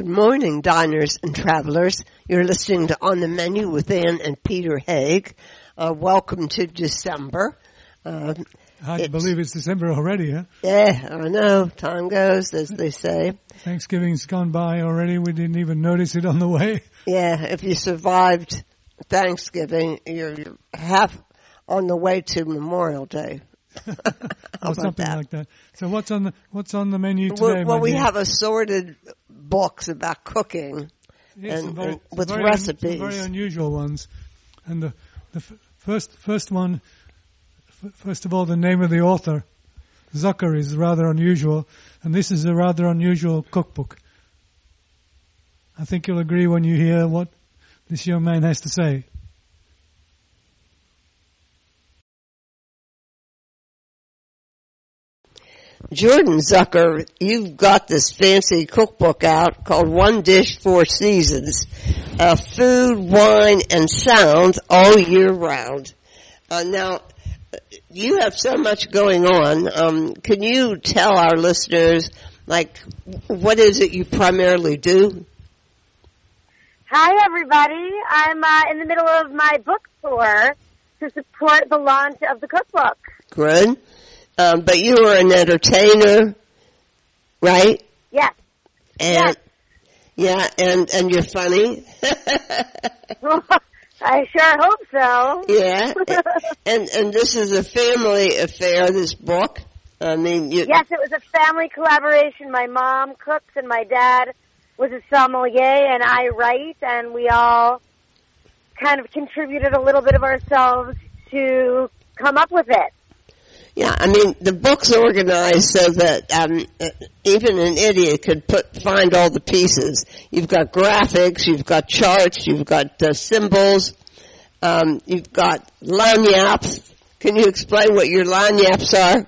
Good morning, diners and travelers. You're listening to On the Menu with Ann and Peter Haig. Uh, welcome to December. Uh, Hard to believe it's December already, huh? Yeah, I know. Time goes, as they say. Thanksgiving's gone by already. We didn't even notice it on the way. Yeah, if you survived Thanksgiving, you're, you're half on the way to Memorial Day. Or something that? like that. So what's on the what's on the menu today? Well, well we dear? have assorted books about cooking yes, and, very, with very recipes. Un, very unusual ones. And the the f- first first one, f- first of all, the name of the author, Zucker, is rather unusual, and this is a rather unusual cookbook. I think you'll agree when you hear what this young man has to say. Jordan Zucker, you've got this fancy cookbook out called One Dish Four Seasons, uh, food, wine, and sound all year round. Uh, now, you have so much going on. Um, can you tell our listeners, like, what is it you primarily do? Hi, everybody. I'm uh, in the middle of my book tour to support the launch of the cookbook. Good. Um, but you are an entertainer, right? Yes. And, yes. Yeah, and, and you're funny. I sure hope so. Yeah. and, and this is a family affair, this book. I mean, you, Yes, it was a family collaboration. My mom cooks and my dad was a sommelier and I write and we all kind of contributed a little bit of ourselves to come up with it. Yeah, I mean the book's organized so that um, even an idiot could put find all the pieces. You've got graphics, you've got charts, you've got uh, symbols, um, you've got lagniappes. Can you explain what your lagniappes are?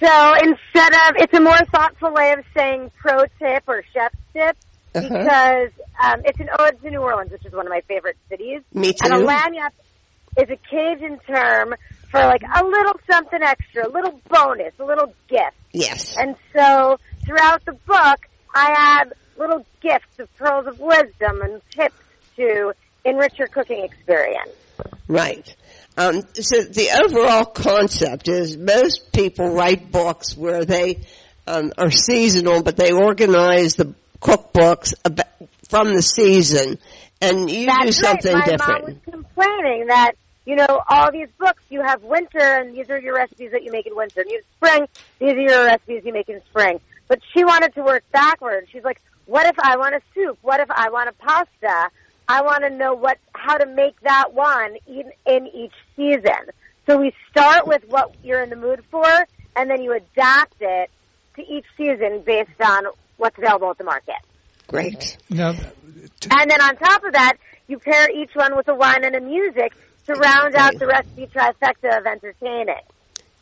So instead of, it's a more thoughtful way of saying pro tip or chef tip Uh-huh. because um, it's an ode to New Orleans, which is one of my favorite cities. Me too. And a lagniappe is a Cajun term for like a little something extra, a little bonus, a little gift. Yes. And so throughout the book, I add little gifts of pearls of wisdom and tips to enrich your cooking experience. Right. Um, so the overall concept is most people write books where they um, are seasonal, but they organize the cookbooks ab- from the season, and you That's do something right. My different. mom was complaining that you know all these books you have winter and these are your recipes that you make in winter, and you have spring these are your recipes you make in spring. But she wanted to work backwards. She's like, what if I want a soup? What if I want a pasta? I want to know what how to make that one in, in each season. So we start with what you're in the mood for, and then you adapt it to each season based on what's available at the market. Great. Now, And then on top of that, you pair each one with a wine and a music to round out the recipe trifecta of entertaining.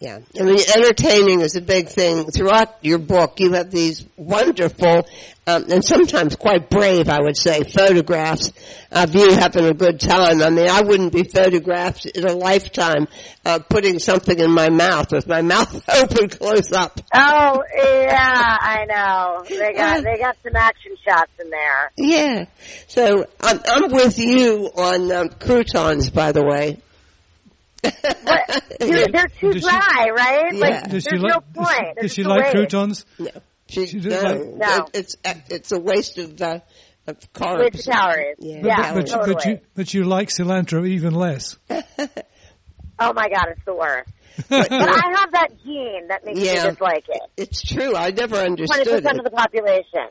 Yeah, I mean, entertaining is a big thing. Throughout your book, you have these wonderful um, and sometimes quite brave, I would say, photographs of you having a good time. I mean, I wouldn't be photographed in a lifetime uh, putting something in my mouth with my mouth open close up. Oh yeah, I know. They got they got some action shots in there. Yeah. So I'm, I'm with you on um, croutons, by the way. What? They're, they're too Does she- dry, right? Yeah. Like does there's she no point. Does, does she like waste. croutons? No, she, She no, doesn't like- No. it- it's it's a waste of, uh, of carbs. Waste of calories. Yeah. Yeah, but, totally. but you but you like cilantro even less. oh my god, it's the worst. but I have that gene that makes Yeah. me dislike it. It's true. I never understood. Twenty percent it. of the population.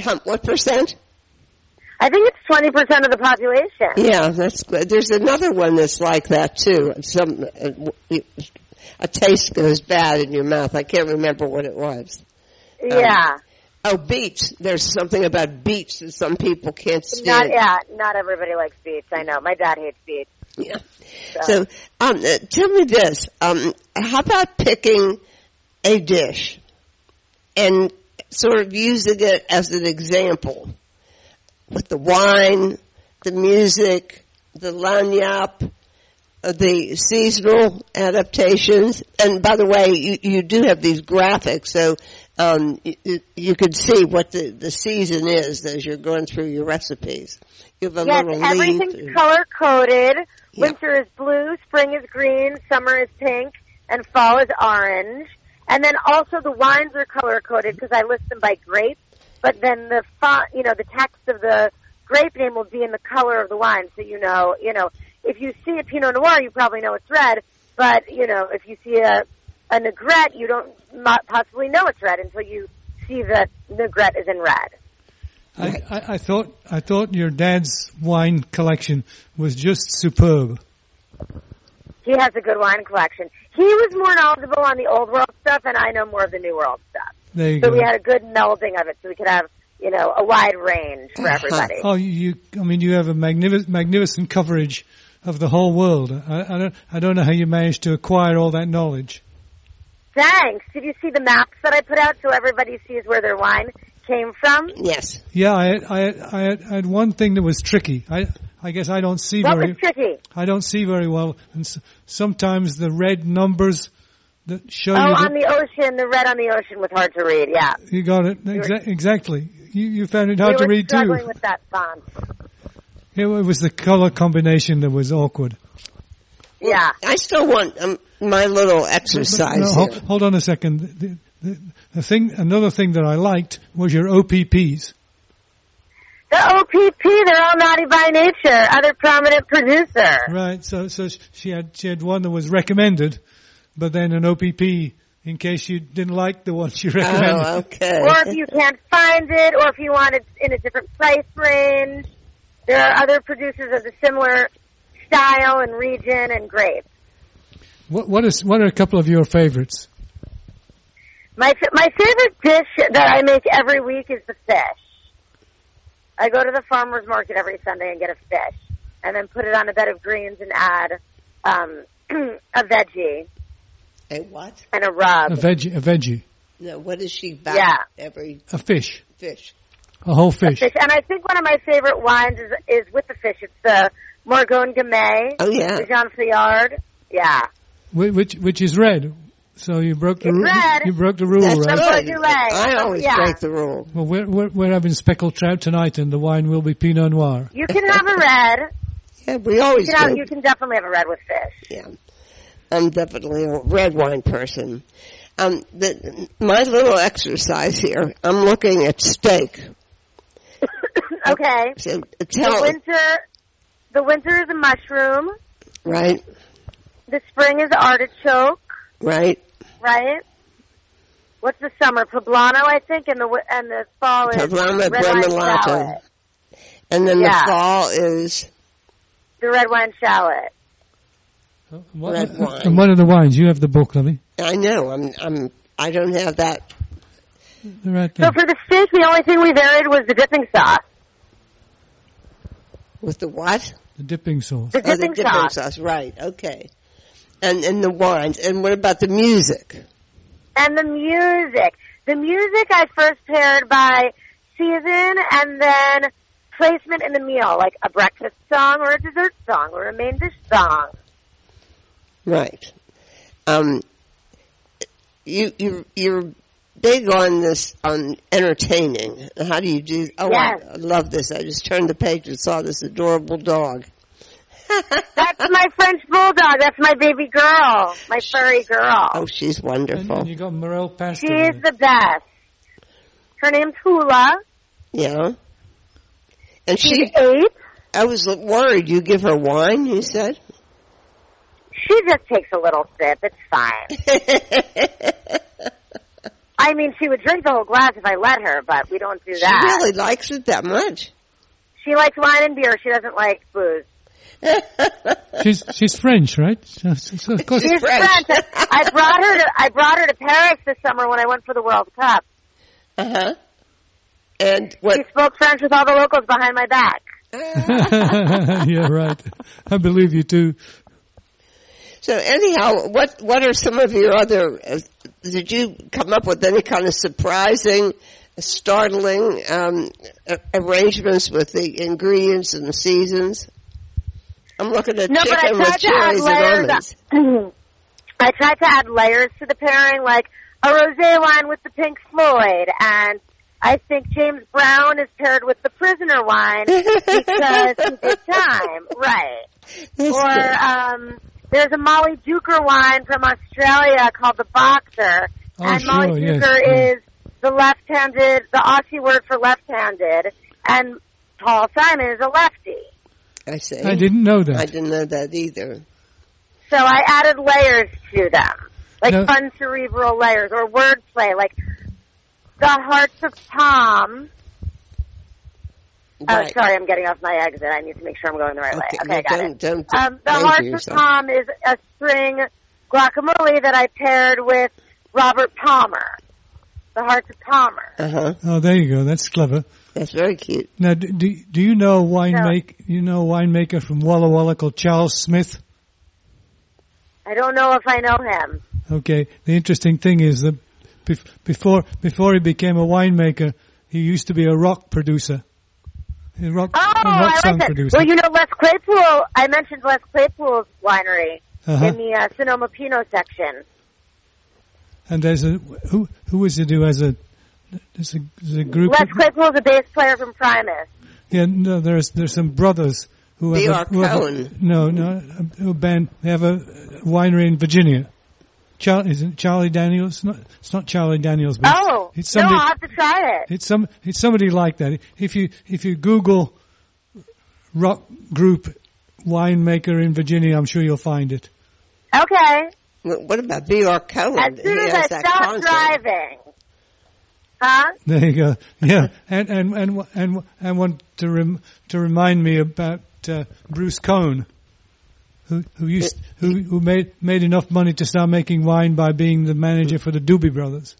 Huh, what percent? I think it's twenty percent of the population. Yeah, that's good. There's another one that's like that too. Some uh, a taste goes bad in your mouth. I can't remember what it was. Yeah. Oh, beets. There's something about beets that some people can't stand. Not yeah, not everybody likes beets. I know. My dad hates beets. Yeah. So, So, um, uh, tell me this. Um, how about picking a dish and sort of using it as an example with the wine, the music, the lagniappe, uh, the seasonal adaptations. And by the way, you, you do have these graphics, so um, you, you could see what the, the season is as you're going through your recipes. You have a Yes, little everything's color coded. Yeah. Winter is blue, spring is green, summer is pink, and fall is orange. And then also the wines are color coded because I list them by grape. But then the font, you know, the text of the grape name will be in the color of the wine, so you know, you know, if you see a Pinot Noir, you probably know it's red. But you know, if you see a a Negrette, you don't possibly know it's red until you see that Negrette is in red. I, I, I thought I thought your dad's wine collection was just superb. He has a good wine collection. He was more knowledgeable on the old world stuff, and I know more of the new world stuff. There you So go. we had a good melding of it, so we could have, you know, a wide range for everybody. Oh, you! I mean, you have a magnificent, magnificent coverage of the whole world. I, I don't, I don't know how you managed to acquire all that knowledge. Thanks. Did you see the maps that I put out so everybody sees where their wine came from? Yes. Yeah, I, had- I, had- I, had, I had one thing that was tricky. I, I guess I don't see What very, was tricky? I don't see very well, and s- sometimes the red numbers that show Oh, you on the ocean, the red on the ocean was hard to read. Yeah, you got it exa- exactly. You, you found it hard we to were read too. struggling with that font. It was the color combination that was awkward. Yeah. I still want um, my little exercise No, here. hold, hold on a second. The, the, the thing, another thing that I liked was your OPPs. The OPP, they're all naughty by nature. Other prominent producer. Right. So, so she had she had one that was recommended, but then an OPP in case you didn't like the ones you recommended. Oh, okay. Or if you can't find it, or if you want it in a different price range. There are other producers of the similar style and region and grape. What what is what are a couple of your favorites? My my favorite dish that I make every week is the fish. I go to the farmer's market every Sunday and get a fish, and then put it on a bed of greens and add um, a veggie A what? and a rub. A veggie, a veggie, No, what is she back Yeah. every a fish, fish? a whole fish. fish. And I think one of my favorite wines is is with the fish. It's the Morgon Gamay, Oh yeah. the Jean Foillard. Yeah. Which which is red. So you broke the rule. You broke the rule, That's right? Right. good. I always Yeah. break the rule. Well, we're, we're we're having speckled trout tonight, and the wine will be Pinot Noir. You can have a red. Yeah, we always You can, have, you can definitely have a red with fish. Yeah. I'm definitely a red wine person. Um, the, my little exercise here, I'm looking at steak. okay. So The winter, the winter is a mushroom. right, The spring is artichoke, right, right? What's the summer? Poblano, I think, and the and the fall is Poblano red wine shallot. and then Yeah. the fall is The red wine shallot. What, Red wine. And one of the wines. You have the book, let me. I know I'm I'm I don't have that. They're right So for the steak, the only thing we varied was the dipping sauce. With the what? The dipping sauce. The Oh, the dipping dipping sauce. sauce. Right. Okay. And and the wines. And what about the music? And the music. The music I first paired by season and then placement in the meal, like a breakfast song or a dessert song or a main dish song. Right. Um. You you you're big on this on entertaining. How do you do? Oh, Yes. I, I love this. I just turned the page and saw this adorable dog. That's my French bulldog. That's my baby girl, my furry girl. Oh, she's wonderful. and you got Morel pasta. She is the best. Her name's Hula. Yeah. And She's she, eight. I was worried. You give her wine. You said. She just takes a little sip. It's fine. I mean, she would drink the whole glass if I let her, but we don't do that. She really likes it that much. She likes wine and beer. She doesn't like booze. She's she's French, right? So, so- so of course, She's She's French. French. I brought her to I brought her to Paris this summer when I went for the World Cup. Uh huh. And what? She spoke French with all the locals behind my back. yeah, right. I believe you too. So anyhow, what what are some of your other? Uh, did you come up with any kind of surprising, startling um, arrangements with the ingredients and the seasons? I'm looking at No, I chicken with tried to add cherries and layers. almonds. I tried to add layers to the pairing. Like a rosé wine with the Pink Floyd, and I think James Brown is paired with the Prisoner wine because he did time, right? That's or um, there's a Molly Duker wine from Australia called the Boxer, Oh, and sure, Molly yes, Duker yeah. is the left-handed, the Aussie word for left-handed, and Paul Simon is a lefty. I see. I didn't know that. I didn't know that either. So I added layers to them, like No. fun cerebral layers or wordplay, like the hearts of Tom. Oh, Right. sorry, I'm getting off my exit. I need to make sure I'm going the right way. Okay, no, I got don't, it. Don't Um, the danger hearts of. Tom is a string guacamole that I paired with Robert Palmer. The hearts of Palmer. Uh-huh. Oh, there you go. That's clever. That's very cute. Now, do, do, do you know wine make, you know a winemaker from Walla Walla called Charles Smith? I don't know if I know him. Okay. The interesting thing is that bef- before before he became a winemaker, he used to be a rock producer. A rock, Oh, a rock I song like that. producer. Well, you know Les Claypool. I mentioned Les Claypool's winery uh-huh. in the uh, Sonoma Pinot section. And there's a who who is it who has a there's a, there's a group. Les Claypool is a bass player from Primus. yeah, no, there's there's some brothers who have, a, who have a, no no a, a band. They have a winery in Virginia. Char, is it Charlie Daniels? Not, it's not Charlie Daniels. But it's- Oh, it's no, somebody. I'll have to try it. It's some it's somebody like that. If you if you Google rock group winemaker in Virginia, I'm sure you'll find it. Okay. What what about B.R. Cohn? As soon He as I stop concert. driving. Huh? There you go. Yeah, and and and and and want to rem, to remind me about uh, Bruce Cohn, who who used who who made made enough money to start making wine by being the manager for the Doobie Brothers,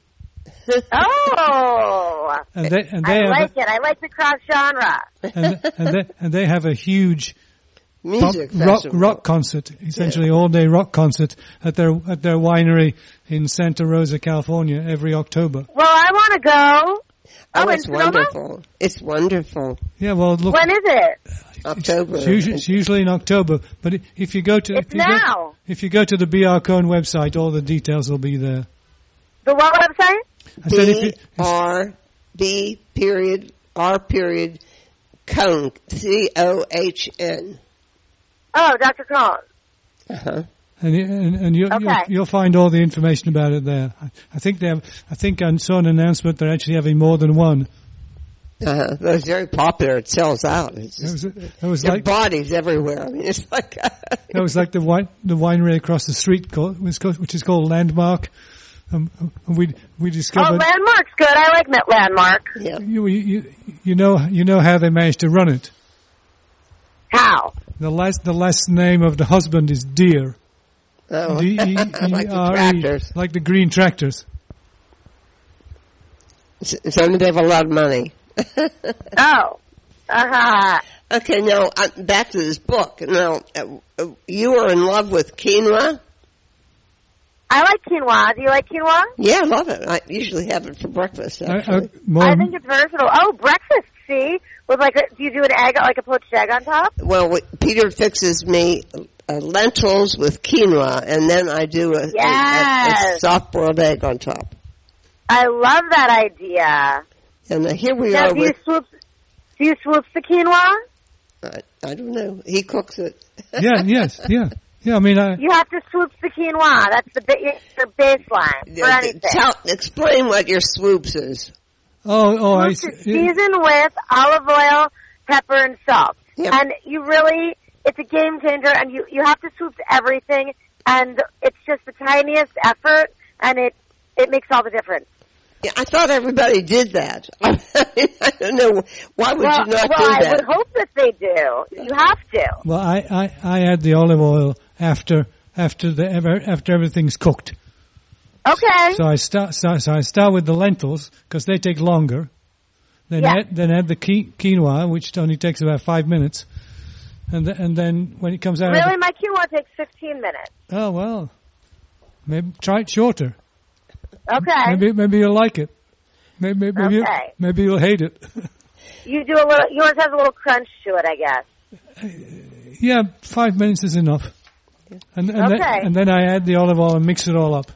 Oh. and they and they I have like it. I like the cross genre. and, and they and they have a huge Music rock festival. rock concert, essentially all day rock concert at their at their winery in Santa Rosa, California, every October. Well, I want to go. Oh, Oh, in it's Sonoma? wonderful. It's wonderful. Yeah, well, look, When is it? October. it's usually, it's usually in October, but if you go to It's if you go, now. if you go to the BR Cohn website, all the details will be there. The what website? I said if you, R B period R period Cohn C O H N. Oh, Dr. Cohn. Uh-huh. And you, and, and you, Okay. you'll, you'll find all the information about it there. I, I think they have. I think I saw an announcement they're actually having more than one. That was very popular. It sells out. It's It was, just, it was like bodies everywhere. I mean, it's like That was like the wine, the winery across the street, called, which is called Landmark. Um, and we we Oh, Landmark's good. I like Met Landmark. yeah. you, you you know you know how they managed to run it. How? The last the last name of the husband is Deere. Oh, D E E like the R E, tractors. like the green tractors. So they have a lot of money. Oh. Uh-huh. Okay, now uh, back to this book. Now, uh, uh, you are in love with quinoa. I like quinoa. Do you like quinoa? Yeah, I love it. I usually have it for breakfast. I, I, I think it's versatile. Oh, breakfast. See, with like, a, do you do an egg, like a poached egg on top? well, Peter fixes me uh, lentils with quinoa, and then I do a, a- a, a soft-boiled egg on top. I love that idea. And uh, here we Now, are do you swoop? Do you swoop the quinoa? I, I don't know. He cooks it. yeah, yes, yeah, yeah. I mean, I, You have to swoop the quinoa. That's the ba- your baseline for Yeah, anything. Tell, explain what your swoops is. oh, oh, I, see. season with olive oil, pepper, and salt. Yep. And you really, it's a game changer, and you you have to swoop to everything, and it's just the tiniest effort, and it it makes all the difference. Yeah, I thought everybody did that. I, don't know. Why would well, you not well, do I would hope that they do. You have to. Well, I, I, I add the olive oil after after the ever after everything's cooked. Okay. So I start so, so I start with the lentils because they take longer. Then Yeah. add, then add the quinoa, which only takes about five minutes, and th- and then when it comes out, really, my quinoa takes 15 minutes. oh well, maybe try it shorter. Okay. Maybe maybe you'll like it. Maybe maybe you'll, maybe you'll hate it. You do a little. Yours has a little crunch to it, I guess. Uh, yeah, five minutes is enough. And and, then, Okay. and then I add the olive oil and mix it all up.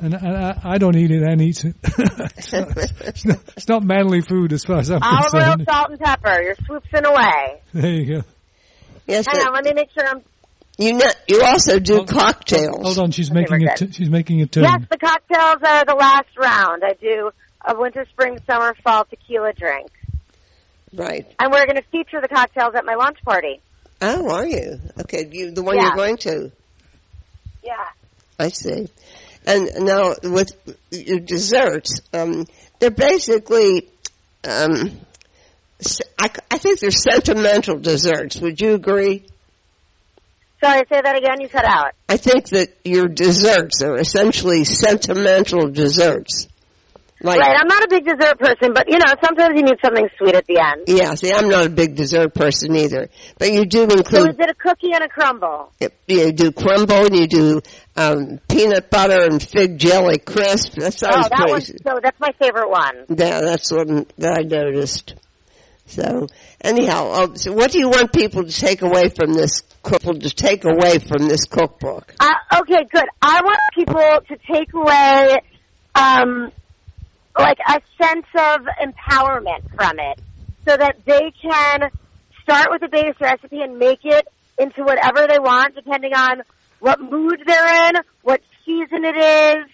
And, and I, I don't eat it and eats it. it's, not, it's, not, it's not manly food as far as I'm Olive oil, salt, and pepper. You're swooping away. There you go. Yes, Hang but on, let me make sure I'm. you know, you also do Hold- cocktails. Hold on, she's Okay, making we're it. she's making a turn. Yes, the cocktails are the last round. I do a winter, spring, summer, fall tequila drink, Right. and we're going to feature the cocktails at my launch party. Oh, are you? Okay, you the one Yeah. you're going to. Yeah. I see. And now with your desserts, um, they're basically, um, I, I think they're sentimental desserts. Would you agree? Sorry, say that again. You cut out. I think that your desserts are essentially sentimental desserts. Like, Right, I'm not a big dessert person, but you know, sometimes you need something sweet at the end. yeah, see, I'm not a big dessert person either, but you do include. So is it a cookie and a crumble? you do crumble and you do um, peanut butter and fig jelly crisp. That sounds oh, that crazy. so that's my favorite one. Yeah, that's one that I noticed. So anyhow, uh, so what do you want people to take away from this cookbook? To take away from this cookbook? Uh, okay, good. I want people to take away, um, like a sense of empowerment from it, so that they can start with a base recipe and make it into whatever they want, depending on what mood they're in, what season it is,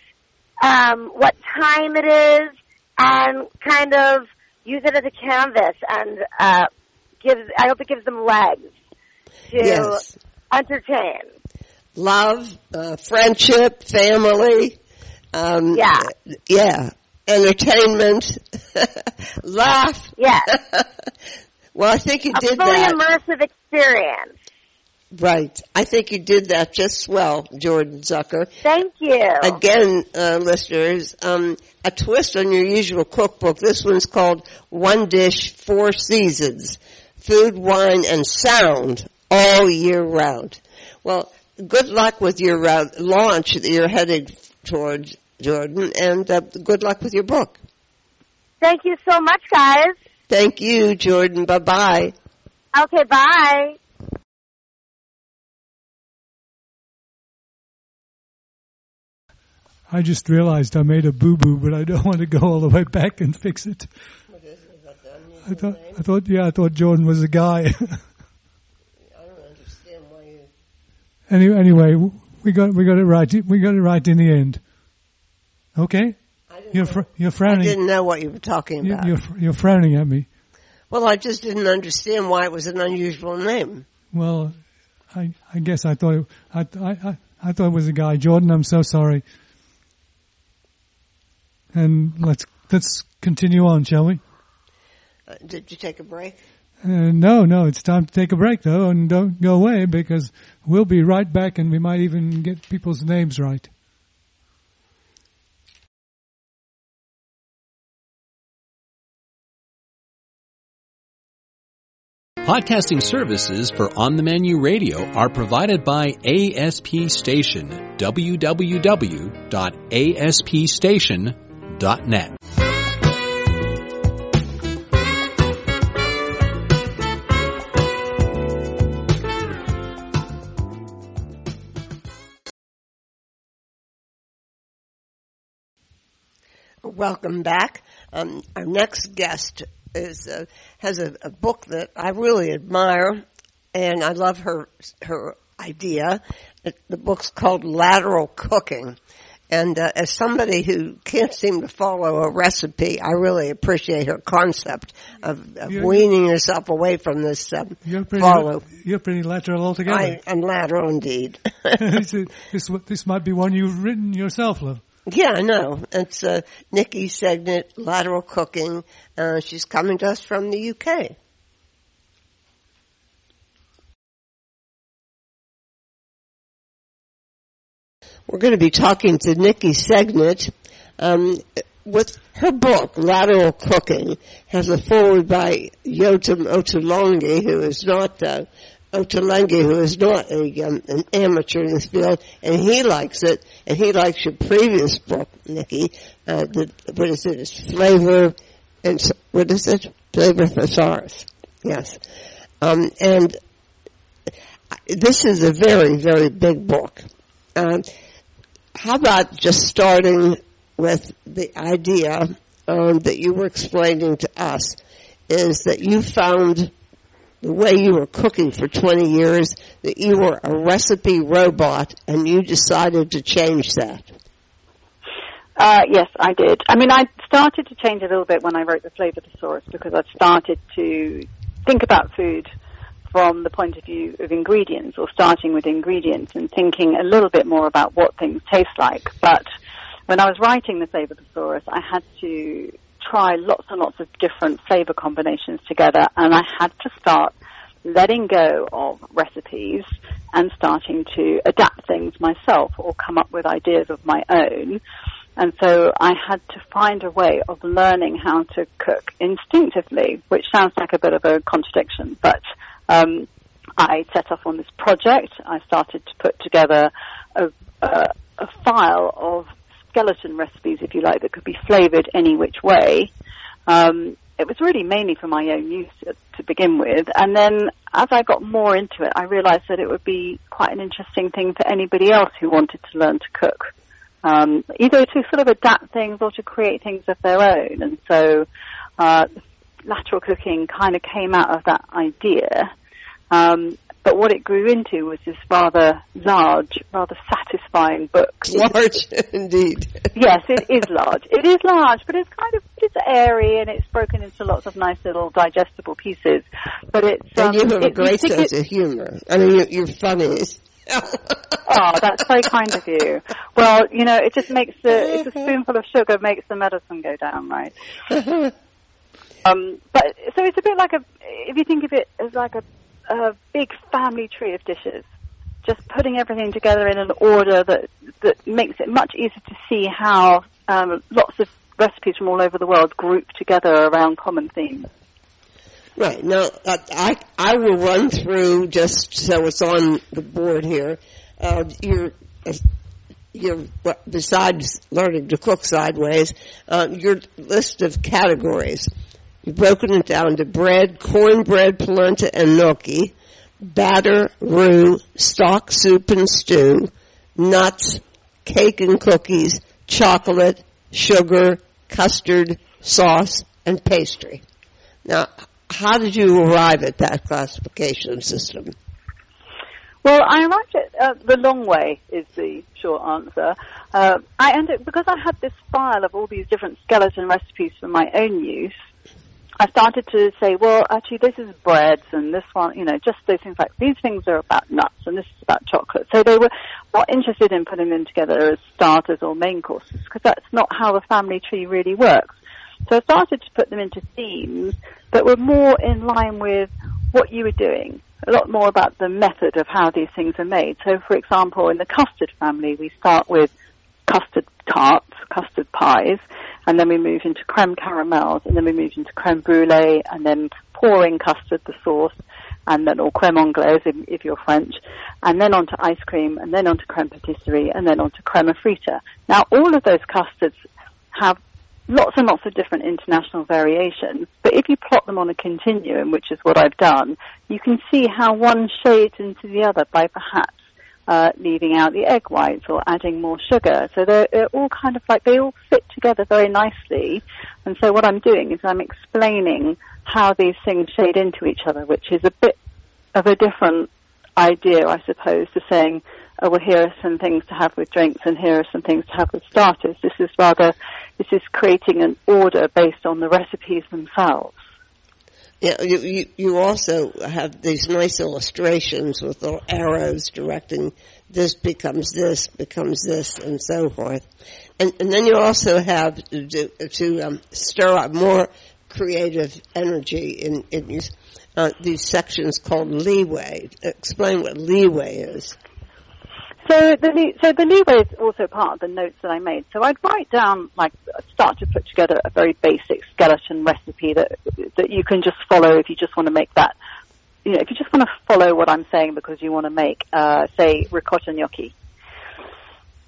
um, what time it is, and kind of use it as a canvas and uh, gives. I hope it gives them legs to Yes, entertain. love, uh, friendship, family. Um, Yeah. yeah, entertainment, laugh. Yeah. well, I think you a did fully that. immersive experience. Right. I think you did that just well, Jordan Zucker. Thank you. Again, uh, listeners, um, a twist on your usual cookbook. This one's called One Dish, Four Seasons. Food, wine, and sound all year round. Well, good luck with your uh, launch that you're headed towards, Jordan, and uh, good luck with your book. Thank you so much, guys. Thank you, Jordan. Bye-bye. Okay, bye. I just realized I made a boo boo, but I don't want to go all the way back and fix it. I thought, I thought, yeah, I thought Jordan was a guy. I don't understand why you... anyway, anyway, we got we got it right. We got it right in the end. Okay, you're fr- you're frowning. I didn't know what you were talking about. you're fr- you're frowning at me. Well, I just didn't understand why it was an unusual name. Well, I I guess I thought it, I, I I I thought it was a guy. Jordan, I'm so sorry. And let's let's continue on, shall we? Uh, did you take a break? Uh, no, no, it's time to take a break though, and don't go away because we'll be right back, and we might even get people's names right. Podcasting services for On the Menu Radio are provided by ASP Station. www.aspstation.net. Welcome back. Um, our next guest is uh, has a, a book that I really admire, and I love her her idea. It, the book's called Lateral Cooking, and uh, as somebody who can't seem to follow a recipe, I really appreciate her concept of, of You're- weaning yourself away from this um, You're pretty follow. you're pretty lateral altogether. I am lateral indeed. this, this this might be one you've written yourself, love. Yeah, I know. It's uh, Niki Segnit, Lateral Cooking. Uh, she's coming to us from the UK. We're going to be talking to Niki Segnit. Um, with her book, Lateral Cooking, has a foreword by Yotam Ottolenghi, who is not uh, Ottolenghi, who is not a, um, an amateur in this field, and he likes it, and he likes your previous book, Niki. Uh, the, what is it? It's flavor, and what is it? Flavor thesaurus. Yes. Um, and this is a very, very big book. Um, how about just starting with the idea um, that you were explaining to us is that you found the way you were cooking for 20 years that you were a recipe robot and you decided to change that. Uh, yes, I did. I mean, I started to change a little bit when I wrote the Flavor Thesaurus because I'd started to think about food from the point of view of ingredients or starting with ingredients and thinking a little bit more about what things taste like. But when I was writing the Flavor Thesaurus, I had to try lots and lots of different flavor combinations together and I had to start letting go of recipes and starting to adapt things myself or come up with ideas of my own. And so I had to find a way of learning how to cook instinctively, which sounds like a bit of a contradiction, but um, I set off on this project. I started to put together a, a, a file of skeleton recipes, if you like, that could be flavored any which way. Um, it was really mainly for my own use to, to begin with. And then as I got more into it, I realized that it would be quite an interesting thing for anybody else who wanted to learn to cook. Um, either to sort of adapt things or to create things of their own. And so, uh, lateral cooking kind of came out of that idea. Um, but what it grew into was this rather large, rather satisfying book. Large, indeed. yes, it is large. It is large, but it's kind of it's airy and it's broken into lots of nice little digestible pieces. But it's and um, you have a great sense of humor. I mean, you're, you're funny. oh, that's very kind of you. Well, you know, it just makes the it's a spoonful of sugar makes the medicine go down, right? um, but so it's a bit like a if you think of it as like a a big family tree of dishes. Just putting everything together in an order that that makes it much easier to see how um, lots of recipes from all over the world group together around common themes. Right now, uh, I I will run through just so it's on the board here. Uh, your uh, your besides learning to cook sideways, uh, your list of categories. You've broken it down to bread, cornbread, polenta, and gnocchi, batter, roux, stock, soup, and stew, nuts, cake and cookies, chocolate, sugar, custard, sauce, and pastry. Now, how did you arrive at that classification system? Well, I arrived at uh, the long way is the short answer. Uh, I ended because I had this file of all these different skeleton recipes for my own use. I started to say, well, actually, this is breads, and this one, you know, just those things like these things are about nuts, and this is about chocolate. So they were not interested in putting them together as starters or main courses because that's not how the family tree really works. So I started to put them into themes that were more in line with what you were doing. A lot more about the method of how these things are made. So, for example, in the custard family, we start with custard tarts, custard pies, and then we move into creme caramels, and then we move into creme brulee, and then pouring custard, the sauce, and then or creme anglaise if, if you're French, and then onto ice cream, and then onto creme patisserie, and then onto creme frita. Now, all of those custards have lots and lots of different international variations, but if you plot them on a continuum, which is what I've done, you can see how one shades into the other by perhaps uh, leaving out the egg whites or adding more sugar. So they're, they're, all kind of like, they all together very nicely. And so what I'm doing is I'm explaining how these things shade into each other, which is a bit of a different idea, I suppose, to saying, oh, well, here are some things to have with drinks and here are some things to have with starters. This is rather, this is creating an order based on the recipes themselves. Yeah, you, you, you also have these nice illustrations with little arrows directing this becomes this, becomes this, and so forth. And, and then you also have to, to um, stir up more creative energy in, in these, uh, these sections called leeway. Explain what leeway is. So the so the leeway is also part of the notes that I made. So I'd write down like start to put together a very basic skeleton recipe that that you can just follow if you just want to make that. You know, if you just want to follow what I'm saying because you want to make, uh, say, ricotta gnocchi.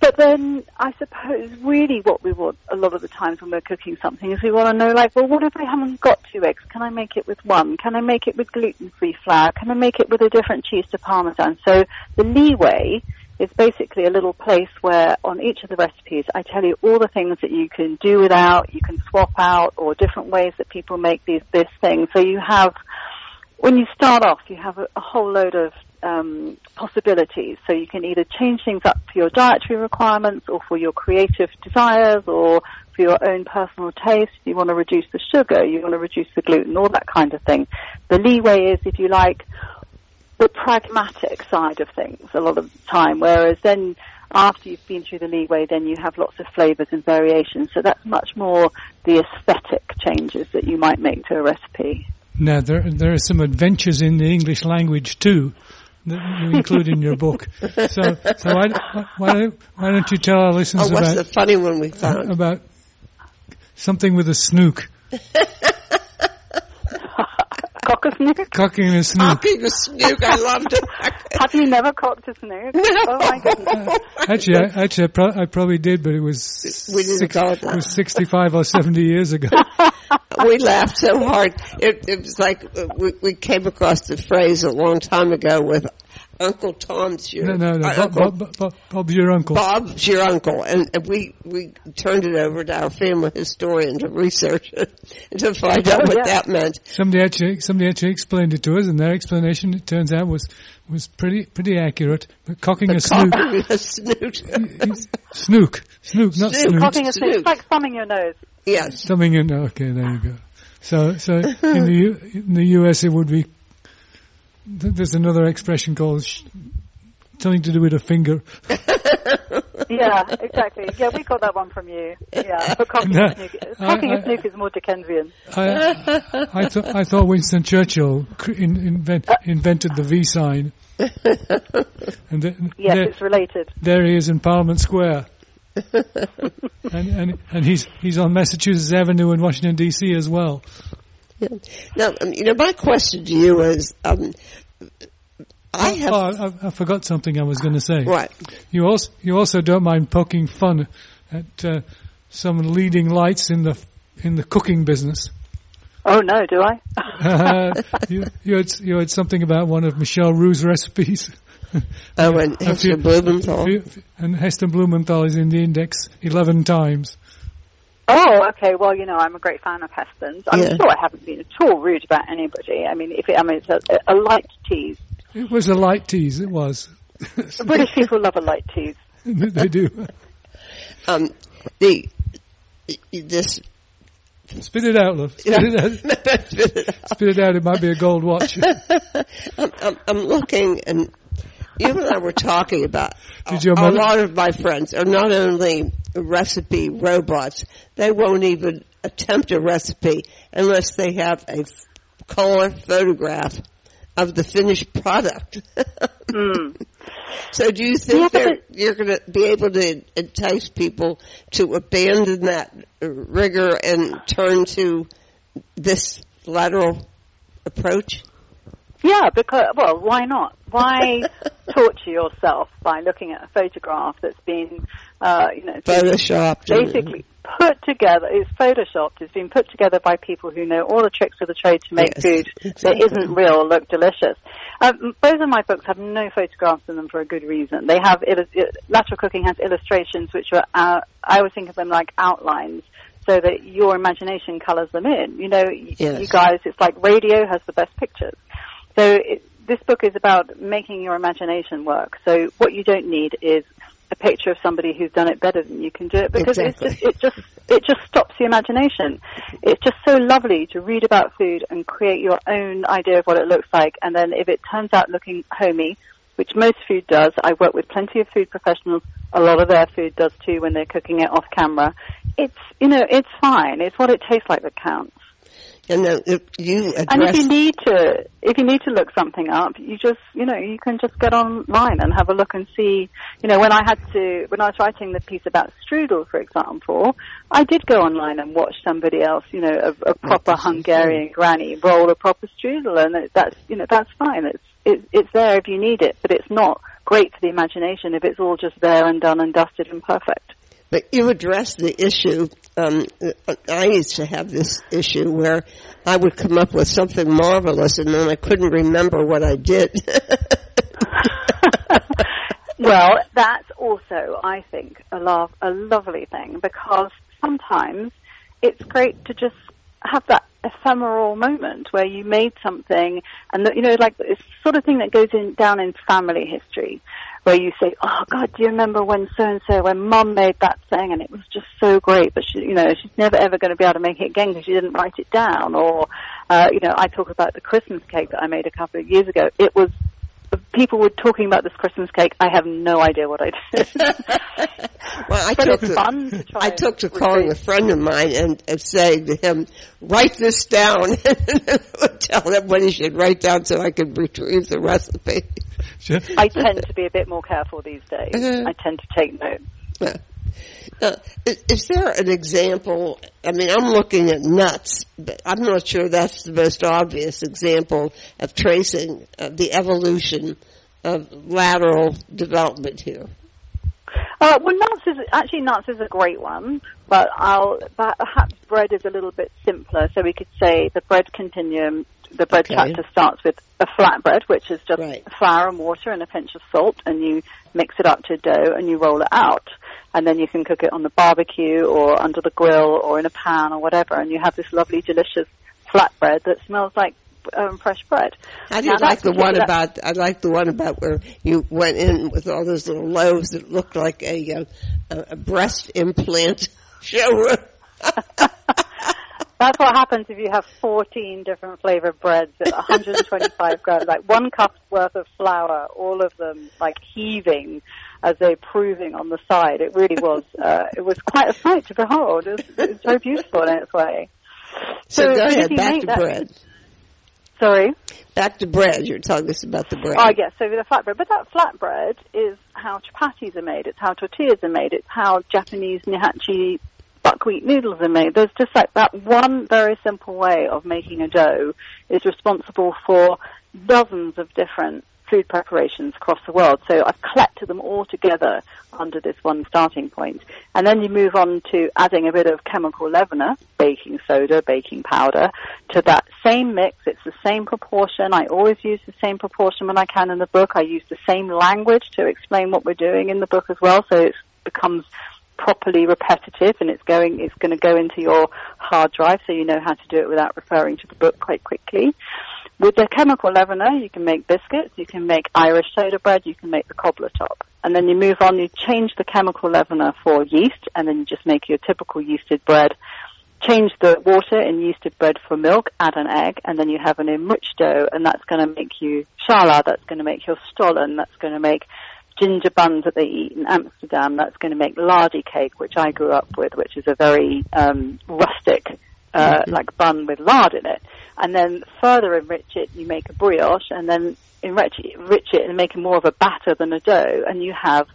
But then I suppose really what we want a lot of the times when we're cooking something is we want to know like, well, what if I haven't got two eggs? Can I make it with one? Can I make it with gluten-free flour? Can I make it with a different cheese to parmesan? So the leeway is basically a little place where on each of the recipes I tell you all the things that you can do without, you can swap out, or different ways that people make these this thing. So you have when you start off, you have a, a whole load of um, possibilities. So you can either change things up for your dietary requirements or for your creative desires or for your own personal taste. You want to reduce the sugar, you want to reduce the gluten, all that kind of thing. The leeway is, if you like, the pragmatic side of things a lot of the time, whereas then after you've been through the leeway, then you have lots of flavors and variations. So that's much more the aesthetic changes that you might make to a recipe. Now there there are some adventures in the English language too that you include in your book. So so why, why don't why don't you tell our listeners Oh, what's about the funny one we found? about something with a snook, Cockasnook? cocking a snook. Cocking a snook, I loved it. Have you never cocked a snook? Oh my goodness. Actually, I, actually, I, pro- I probably did, but it was We didn't six- it was sixty-five or seventy years ago. we laughed so hard. It, it was like uh, we, we came across the phrase a long time ago with Uncle Tom's your No, no, no. uh, Bob, Uncle Bob, Bob, Bob's your uncle. Bob's your uncle, and, and we we turned it over to our family historian to research it and to find out Oh, what yeah. that meant. Somebody actually, somebody actually explained it to us, and their explanation, it turns out, was was pretty pretty accurate. But cocking a snook, Cocking a snoot. snook, snook, not Snook. snook. Cocking a snook. Snook. It's like thumbing your nose. Yes. Something in okay, there you go. So, so in the U, in the US, it would be. There's another expression called sh- something to do with a finger. Yeah, exactly. Yeah, we got that one from you. Yeah, but cocking No, a snook. I- Cocking snook is more Dickensian. I, I thought I thought Winston Churchill cr- in, invent, invented the V sign, and th- Yes, there, it's related. there he is in Parliament Square, and, and and he's he's on Massachusetts Avenue in Washington D.C. as well. Yeah. Now, um, you know, my question to you is, um, I have Oh, I, I forgot something I was going to say. what? You also you also don't mind poking fun at uh, some leading lights in the in the cooking business. Oh no, do I? Uh, you, you had you had something about one of Michel Roux's recipes. Oh, and A Heston few- Blumenthal. and Heston Blumenthal is in the index eleven times. Oh, okay. Well, you know, I'm a great fan of Heston's. I'm Yeah. sure I haven't been at all rude about anybody. I mean, if it, I mean, it's a, a light tease. It was a light tease. It was. British people love a light tease. they do. Um, the this Spit it out, love. Spit it out. Spit it out. It might be a gold watch. I'm, I'm, I'm looking, and you and I were talking about Did a, a lot of my friends are not only recipe robots, they won't even attempt a recipe unless they have a color photograph of the finished product. Hmm. So do you think Yeah, you're going to be able to entice people to abandon that rigor and turn to this lateral approach? Yeah, because well, why not? Why torture yourself by looking at a photograph that's been, uh, you know, Photoshopped. basically put together. It's photoshopped. It's been put together by people who know all the tricks of the trade to make Yes, food that exactly. isn't real look delicious. Um, both of my books have no photographs in them for a good reason. They have uh, lateral cooking has illustrations which are uh, I always think of them like outlines. So that your imagination colours them in. You know, Yes. you guys, it's like radio has the best pictures. So it, this book is about making your imagination work. So what you don't need is a picture of somebody who's done it better than you can do it because Exactly. it's just, it just it just stops the imagination. It's just so lovely to read about food and create your own idea of what it looks like, and then if it turns out looking homey, which most food does, I work with plenty of food professionals. A lot of their food does too when they're cooking it off camera. It's you know it's fine. It's what it tastes like that counts. And then if you address, And if you need to, if you need to look something up, you just, you know, you can just get online and have a look and see. You know, when I had to, when I was writing the piece about strudel, for example, I did go online and watch somebody else, you know, a, a oh, proper Hungarian granny roll a proper strudel, and it, that's, you know, that's fine. It's, it, it's there if you need it, but it's not great for the imagination if it's all just there and done and dusted and perfect. But you addressed the issue. Um, I used to have this issue where I would come up with something marvelous and then I couldn't remember what I did. Well, that's also, I think, a love, a lovely thing because sometimes it's great to just have that ephemeral moment where you made something and that, you know, like it's the sort of thing that goes in, down in family history where you say, oh God, do you remember when so and so, when mum made that thing and it was just so great, but she, you know, she's never ever going to be able to make it again because she didn't write it down. Or, uh, you know, I talk about the Christmas cake that I made a couple of years ago. It was people were talking about this Christmas cake. I have no idea what I did. Well, I but took it's to, fun to try. I took to calling a friend of mine and, and saying to him, write this down and tell him what he should write down so I could retrieve the recipe. I tend to be a bit more careful these days. Mhm. I tend to take notes. Uh, is, is there an example? I mean, I'm looking at nuts, but I'm not sure that's the most obvious example of tracing uh, the evolution of lateral development here. Uh, well, nuts is actually nuts is a great one, but I'll perhaps bread is a little bit simpler. So we could say the bread continuum. The bread Okay. chapter starts with a flatbread, which is just Right. flour and water and a pinch of salt, and you mix it up to dough and you roll it out, and then you can cook it on the barbecue or under the grill or in a pan or whatever, and you have this lovely, delicious flatbread that smells like um, fresh bread. I did Now, like the one that- about. I like the one about where you went in with all those little loaves that looked like a uh, a, a breast implant showroom. That's what happens if you have 14 different flavored breads at 125 grams, like one cup's worth of flour, all of them like heaving as they're proving on the side. It really was, uh, it was quite a sight to behold. It was, it was very beautiful in its way. So, go ahead, back to that- bread. Sorry? Back to bread. You're telling us about the bread. Oh, yes, so the flatbread. But that flatbread is how chapatis are made. It's how tortillas are made. It's how Japanese nihachi buckwheat noodles are made. There's just like that one very simple way of making a dough is responsible for dozens of different food preparations across the world. So I've collected them all together under this one starting point. And then you move on to adding a bit of chemical leavener, baking soda, baking powder, to that same mix. It's the same proportion. I always use the same proportion when I can in the book. I use the same language to explain what we're doing in the book as well. So it becomes properly repetitive and it's going it's going to go into your hard drive so you know how to do it without referring to the book quite quickly. With the chemical leavener, you can make biscuits, you can make Irish soda bread, you can make the cobbler top. And then you move on, you change the chemical leavener for yeast, and then you just make your typical yeasted bread. Change the water in yeasted bread for milk, add an egg, and then you have an enriched dough, and that's going to make you challah, that's going to make your stollen, that's going to make ginger buns that they eat in Amsterdam, that's going to make lardy cake, which I grew up with, which is a very um, rustic, uh, like bun with lard in it. And then further enrich it, you make a brioche, and then enrich it, enrich it and make it more of a batter than a dough, and you have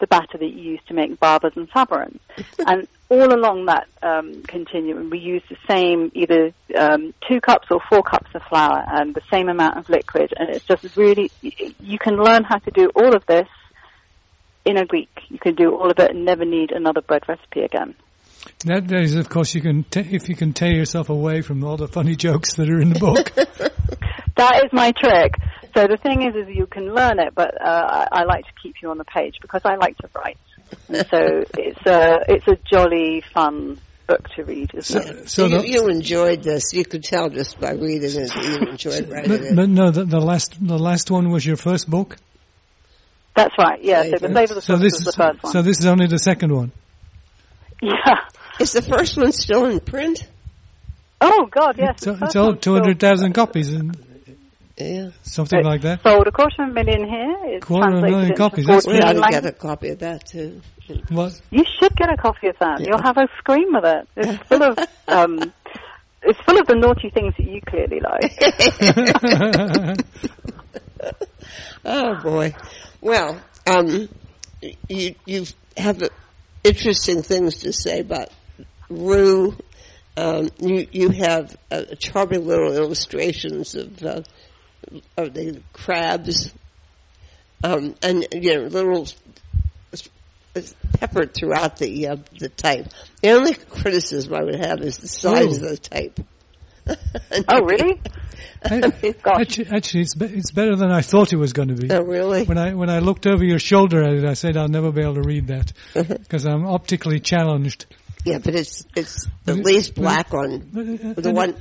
the batter that you use to make babas and savarins. and all along that um, continuum, we use the same either um, two cups or four cups of flour and the same amount of liquid, and it's just really you can learn how to do all of this in a week. You can do all of it and never need another bread recipe again. That is, of course, you can t- if you can tear yourself away from all the funny jokes that are in the book. That is my trick. So the thing is, is you can learn it, but uh, I, I like to keep you on the page because I like to write. And so it's a it's a jolly fun book to read, isn't so, it? so you, the, you enjoyed this. You could tell just by reading it that you enjoyed writing but, it. but no, the, the last the last one was your first book. That's right. Yeah. So the Flavor. flavor of the So this was is the first one. so this is only the second one. yeah. Is the first one still in print? Oh God, yes. So it's first all two hundred thousand copies and Yeah. something It's like that. Sold a quarter of a million here. It's Quarter of a million copies, that's 14 We ought to get a copy of that too. What? You should get a copy of that. You'll have a scream with it. It's full of um, it's full of the naughty things that you clearly like. Oh boy. Well, um, you you have uh, interesting things to say about Rue. Um, you you have uh, charming little illustrations of uh, of the crabs, um, and you know little s- peppered throughout the uh, the type. The only criticism I would have is the size Ooh. of the type. oh, really? Gosh. actually, actually, it's be, it's better than I thought it was going to be. Oh, really? When I when I looked over your shoulder at it, I said I'll never be able to read that because I'm optically challenged. Yeah, but it's it's at it- least black on uh, the one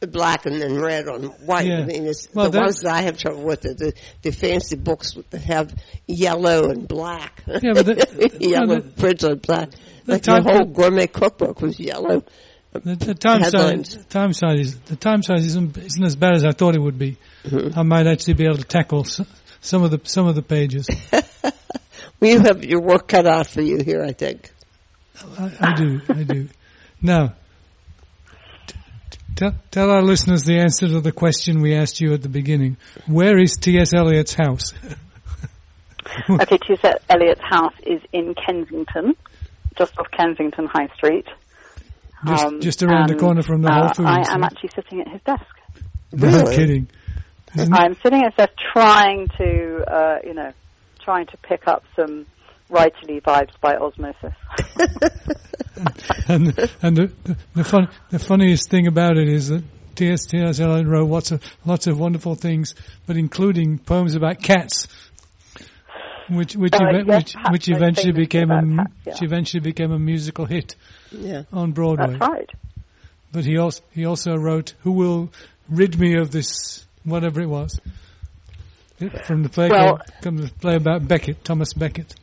black and then red on white. Yeah. I mean, it's Well, the ones that I have trouble with are the the fancy books that have yellow and black. Yeah, but the- yellow the- prints on black. the Like time- the whole gourmet cookbook was yellow. The, the time Headlines. size, time size, is, the time size isn't, isn't as bad as I thought it would be. Mm-hmm. I might actually be able to tackle some of the some of the pages. Well, you have your work cut out for you here, I think. I, I do, I do. Now, t- t- tell, tell our listeners the answer to the question we asked you at the beginning. Where is T.S. Eliot's house? okay, T.S. Eliot's house is in Kensington, just off Kensington High Street. Just, Um, just around the corner from the uh, Whole Foods. I am actually sitting at his desk. No Really? kidding. Isn't- I'm sitting at his desk trying to, uh, you know, trying to pick up some writerly vibes by osmosis. and and the the, the, fun, the funniest thing about it is that T.S. T.S. Eliot wrote lots of lots of wonderful things, but including poems about cats, which which Uh, eve- yes, which, which eventually became a about cats, yeah. which eventually became a musical hit Yeah. on Broadway. That's right. But he also he also wrote "Who will rid me of this whatever it was." From the play, Well- from the play about Becket, Thomas Becket.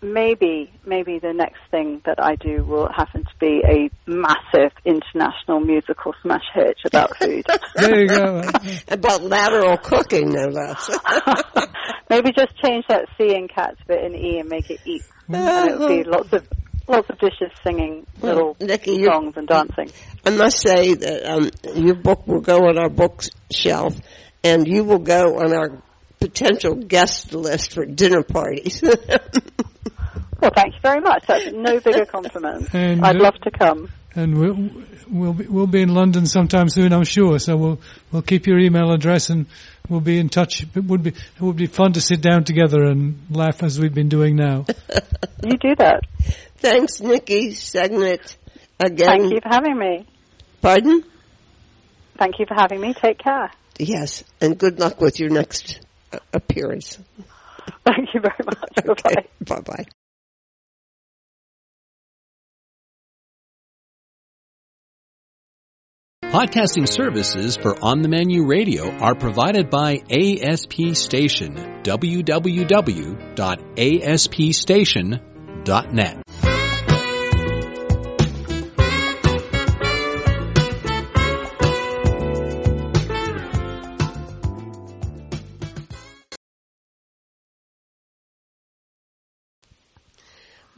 Maybe, maybe the next thing that I do will happen to be a massive international musical smash hit about food. There you go. About lateral cooking, no less. maybe just change that C in cats bit in E and make it eat, and it would be lots of lots of dishes singing little Niki, songs and dancing. I must say that um, your book will go on our bookshelf, and you will go on our potential guest list for dinner parties. Well, thank you very much. That's no bigger compliment. And, I'd uh, love to come. and we'll we'll be, we'll be in London sometime soon, I'm sure. So we'll we'll keep your email address and we'll be in touch. It would be it would be fun to sit down together and laugh as we've been doing now. You do that. Thanks, Niki Segnit. Again, Thank you for having me. pardon? Thank you for having me. Take care. Yes, and good luck with your next appearance. Thank you very much. Okay, bye bye. Podcasting services for On the Menu Radio are provided by ASP Station. www.aspstation.net.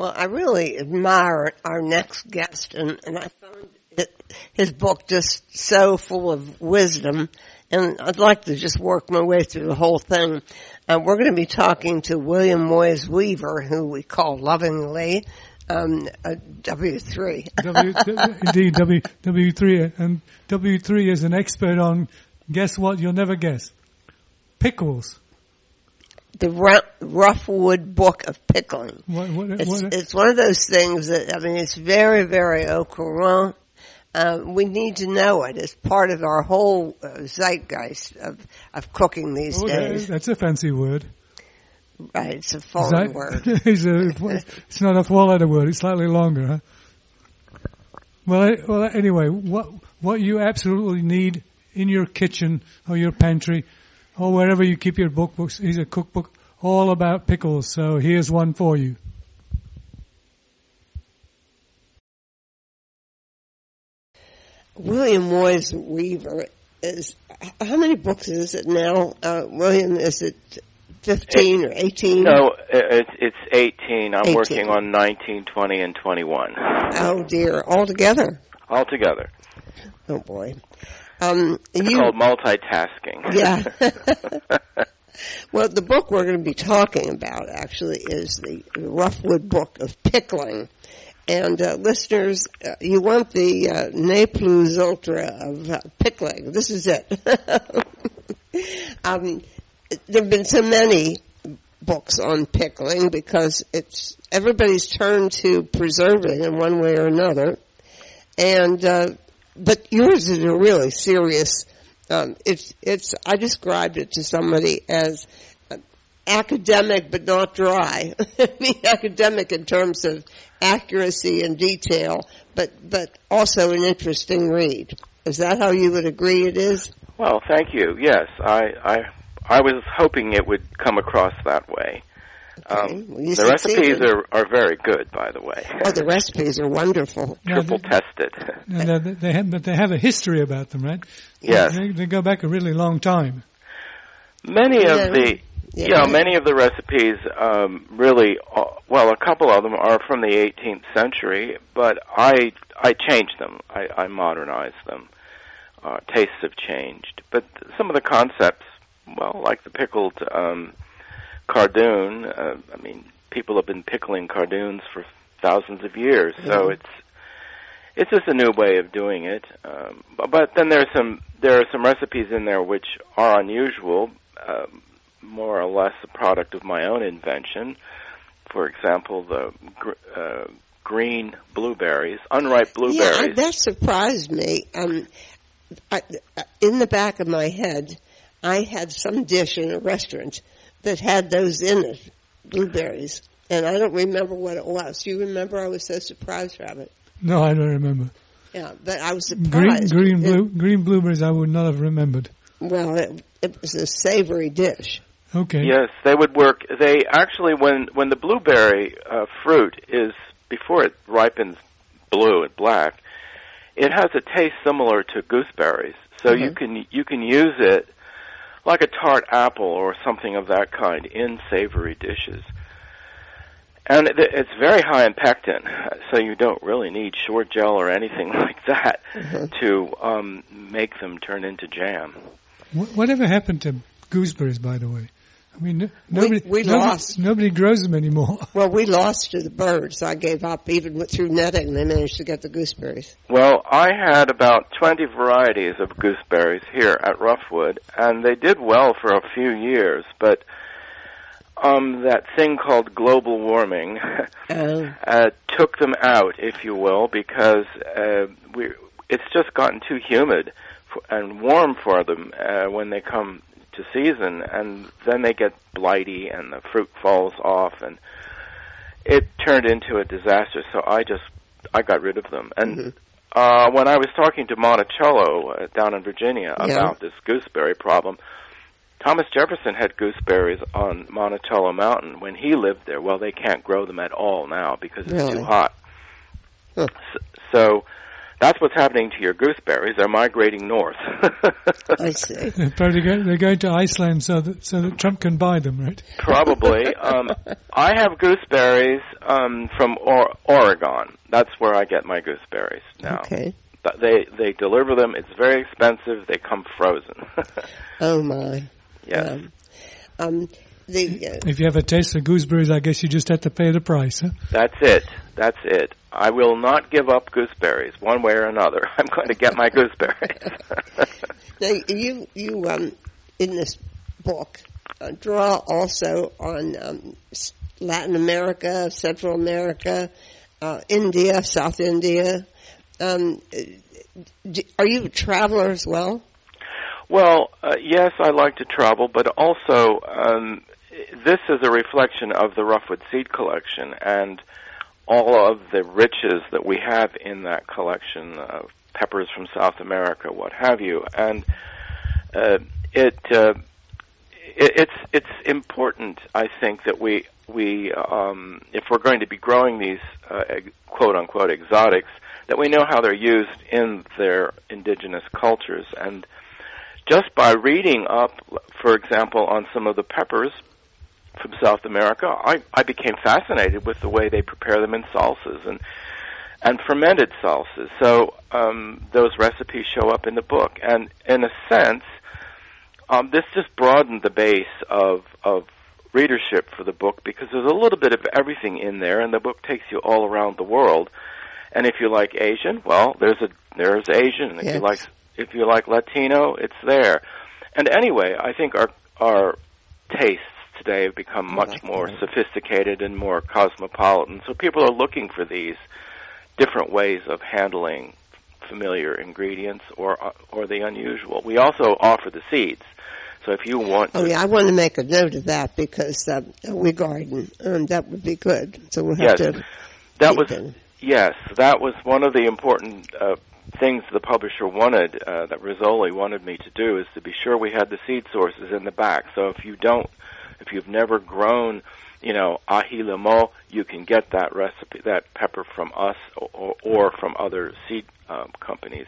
Well, I really admire our next guest, and, and I found it, his book just so full of wisdom, and I'd like to just work my way through the whole thing. Uh, we're going to be talking to William Woys Weaver, who we call lovingly um, uh, W3. W, indeed, W W three and W three is an expert on guess what you'll never guess pickles. The rough, wood Book of Pickling. What, what, It's, what, it's one of those things that, I mean, it's very, very au courant. Uh, we need to know it. It's part of our whole uh, zeitgeist of, of cooking these oh, days. that's a fancy word. Right, it's a foreign that- word. it's, a, it's not a four-letter word. It's slightly longer, huh? Well, I- well. Anyway, what what you absolutely need in your kitchen or your pantry or wherever you keep your book books is a cookbook all about pickles. So here's one for you. William Woys Weaver is, how many books is it now? Uh, William, is it 15 or 18? No, it's it's 18. I'm 18. working on 19, 20, and 21 Oh dear, all together. altogether. Oh boy. Um, It's you, called multitasking. Yeah. Well, the book we're going to be talking about actually is the Roughwood Book of Pickling. And uh, listeners, uh, you want the uh, ne plus ultra of uh, pickling. This is it. um, there have been so many books on pickling because it's everybody's turned to preserving in one way or another. And uh, but yours is a really serious. Um, it's it's. I described it to somebody as academic but not dry. I mean, academic in terms of accuracy and detail, but but also an interesting read. Is that how you would agree it is? Well, thank you. Yes, I I I was hoping it would come across that way. Okay. Um, Well, you the recipes are are very good, by the way. Oh, the recipes are wonderful. Now, Triple they, tested. now, they, they have, but they have a history about them, right? Yes. They, they go back a really long time. Many Yeah. of the Yeah. you know many of the recipes um, really uh, well a couple of them are from the 18th century, but I I changed them. I, I modernized them. Uh, tastes have changed, but some of the concepts, well, like the pickled um, cardoon. Uh, I mean, people have been pickling cardoons for thousands of years, so Mhm. it's it's just a new way of doing it. Um, but, but then there's some there are some recipes in there which are unusual, um, more or less a product of my own invention. For example, the gr- uh, green blueberries, unripe blueberries. Yeah, that surprised me. Um, I, in the back of my head, I had some dish in a restaurant that had those in it, blueberries, and I don't remember what it was. You remember? I was so surprised, Rabbit. No, I don't remember. Yeah, but I was Green, surprised. green, It- blue, green blueberries. I would not have remembered. well, it, it was a savory dish. Okay. Yes, they would work. They actually, when when the blueberry uh, fruit is before it ripens blue and black, it has a taste similar to gooseberries. So you Mhm. can you can use it like a tart apple or something of that kind in savory dishes. And it, it's very high in pectin, so you don't really need Sure-Jell or anything like that Mhm. to um, make them turn into jam. Wh- Whatever happened to gooseberries, by the way? I mean, no- nobody, we nobody, lost. nobody grows them anymore. Well, we lost to the birds. I gave up even with, through netting. They managed to get the gooseberries. Well, I had about 20 varieties of gooseberries here at Roughwood, and they did well for a few years, but um, that thing called global warming Oh, uh, took them out, if you will, because uh, we it's just gotten too humid for, and warm for them uh, when they come to season, and then they get blighty and the fruit falls off, and it turned into a disaster. So I just I got rid of them, and Mhm. uh, when I was talking to Monticello uh, down in Virginia Yeah. about this gooseberry problem, Thomas Jefferson had gooseberries on Monticello Mountain when he lived there. Well, they can't grow them at all now because it's Really? too hot. Huh. S- So that's what's happening to your gooseberries. They're migrating north. I see. They're probably go, they're going to Iceland so that so that Trump can buy them, right? Probably. Um, I have gooseberries um, from or- Oregon. That's where I get my gooseberries now. Okay. But They they deliver them. It's very expensive. They come frozen. Oh my. yes. Um, um, the uh, If you have a taste of gooseberries, I guess you just have to pay the price. Huh? That's it. That's it. I will not give up gooseberries one way or another. I'm going to get my gooseberries. now you you um in this book uh, draw also on um, Latin America, Central America, uh, India, South India. Um, d- are you a traveler as well? well, uh, yes, I like to travel, but also um, this is a reflection of the Roughwood Seed Collection and all of the riches that we have in that collection of peppers from South America, what have you, and uh, it. Uh, it, it's it's important, I think, that we we um, if we're going to be growing these uh, quote unquote exotics, that we know how they're used in their indigenous cultures, and just by reading up, for example, on some of the peppers from South America, I, I became fascinated with the way they prepare them in salsas and and fermented salsas. So um, those recipes show up in the book, and in a sense, um, this just broadened the base of of readership for the book because there's a little bit of everything in there, and the book takes you all around the world. And if you like Asian, well, there's a there's Asian. If Yes. you like if you like Latino, it's there. And anyway, I think our our tastes today have become much like more sophisticated and more cosmopolitan. So people are looking for these different ways of handling familiar ingredients or uh, or the unusual. We also offer the seeds. So if you want, Oh yeah, I want to make a note of that because uh, we garden, and that would be good. So we'll have Yes. to. that was them. yes, that was one of the important uh, things the publisher wanted uh, that Rizzoli wanted me to do is to be sure we had the seed sources in the back. So if you don't, if you've never grown, you know, aji limo, you can get that recipe, that pepper from us or, or from other seed um, companies.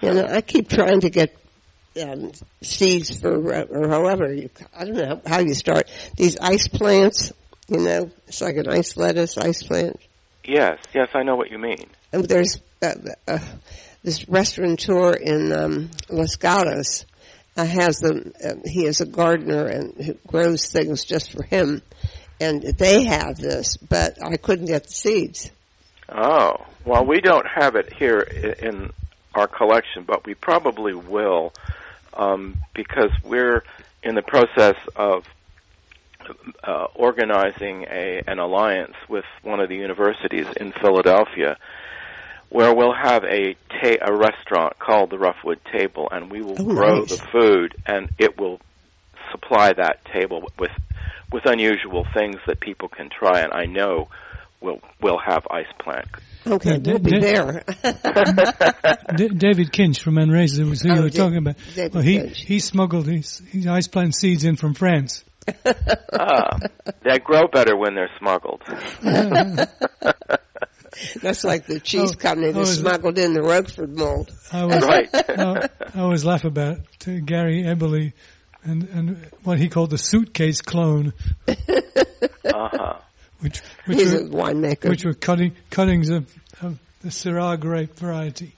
You know, I keep trying to get um, seeds for, uh, or however, you, I don't know how you start these ice plants. You know, it's like an ice lettuce, ice plant. Yes, yes, I know what you mean. And there's uh, uh, this restaurateur in um, Los Gatos. Has them. Uh, he is a gardener and who grows things just for him, and they have this, but I couldn't get the seeds. Oh, well, we don't have it here in our collection, but we probably will um, because we're in the process of uh, organizing a, an alliance with one of the universities in Philadelphia, where we'll have a ta- a restaurant called the Roughwood Table, and we will Oh, grow nice. the food, and it will supply that table with with unusual things that people can try. And I know we'll we'll have ice plant. Okay, Yeah, we'll be da- there. D- David Kinch from Manresa was who Oh, you were Da- talking about. David well, he Kinch. he smuggled his, his ice plant seeds in from France. ah, they grow better when they're smuggled. That's like the cheese Oh, company that oh, is smuggled in the Roquefort mold. I was right. I, I always laugh about to Gary Eberle and and what he called the suitcase clone, uh-huh. which which He's a were, winemaker. which were cutting cuttings of, of the Syrah grape variety.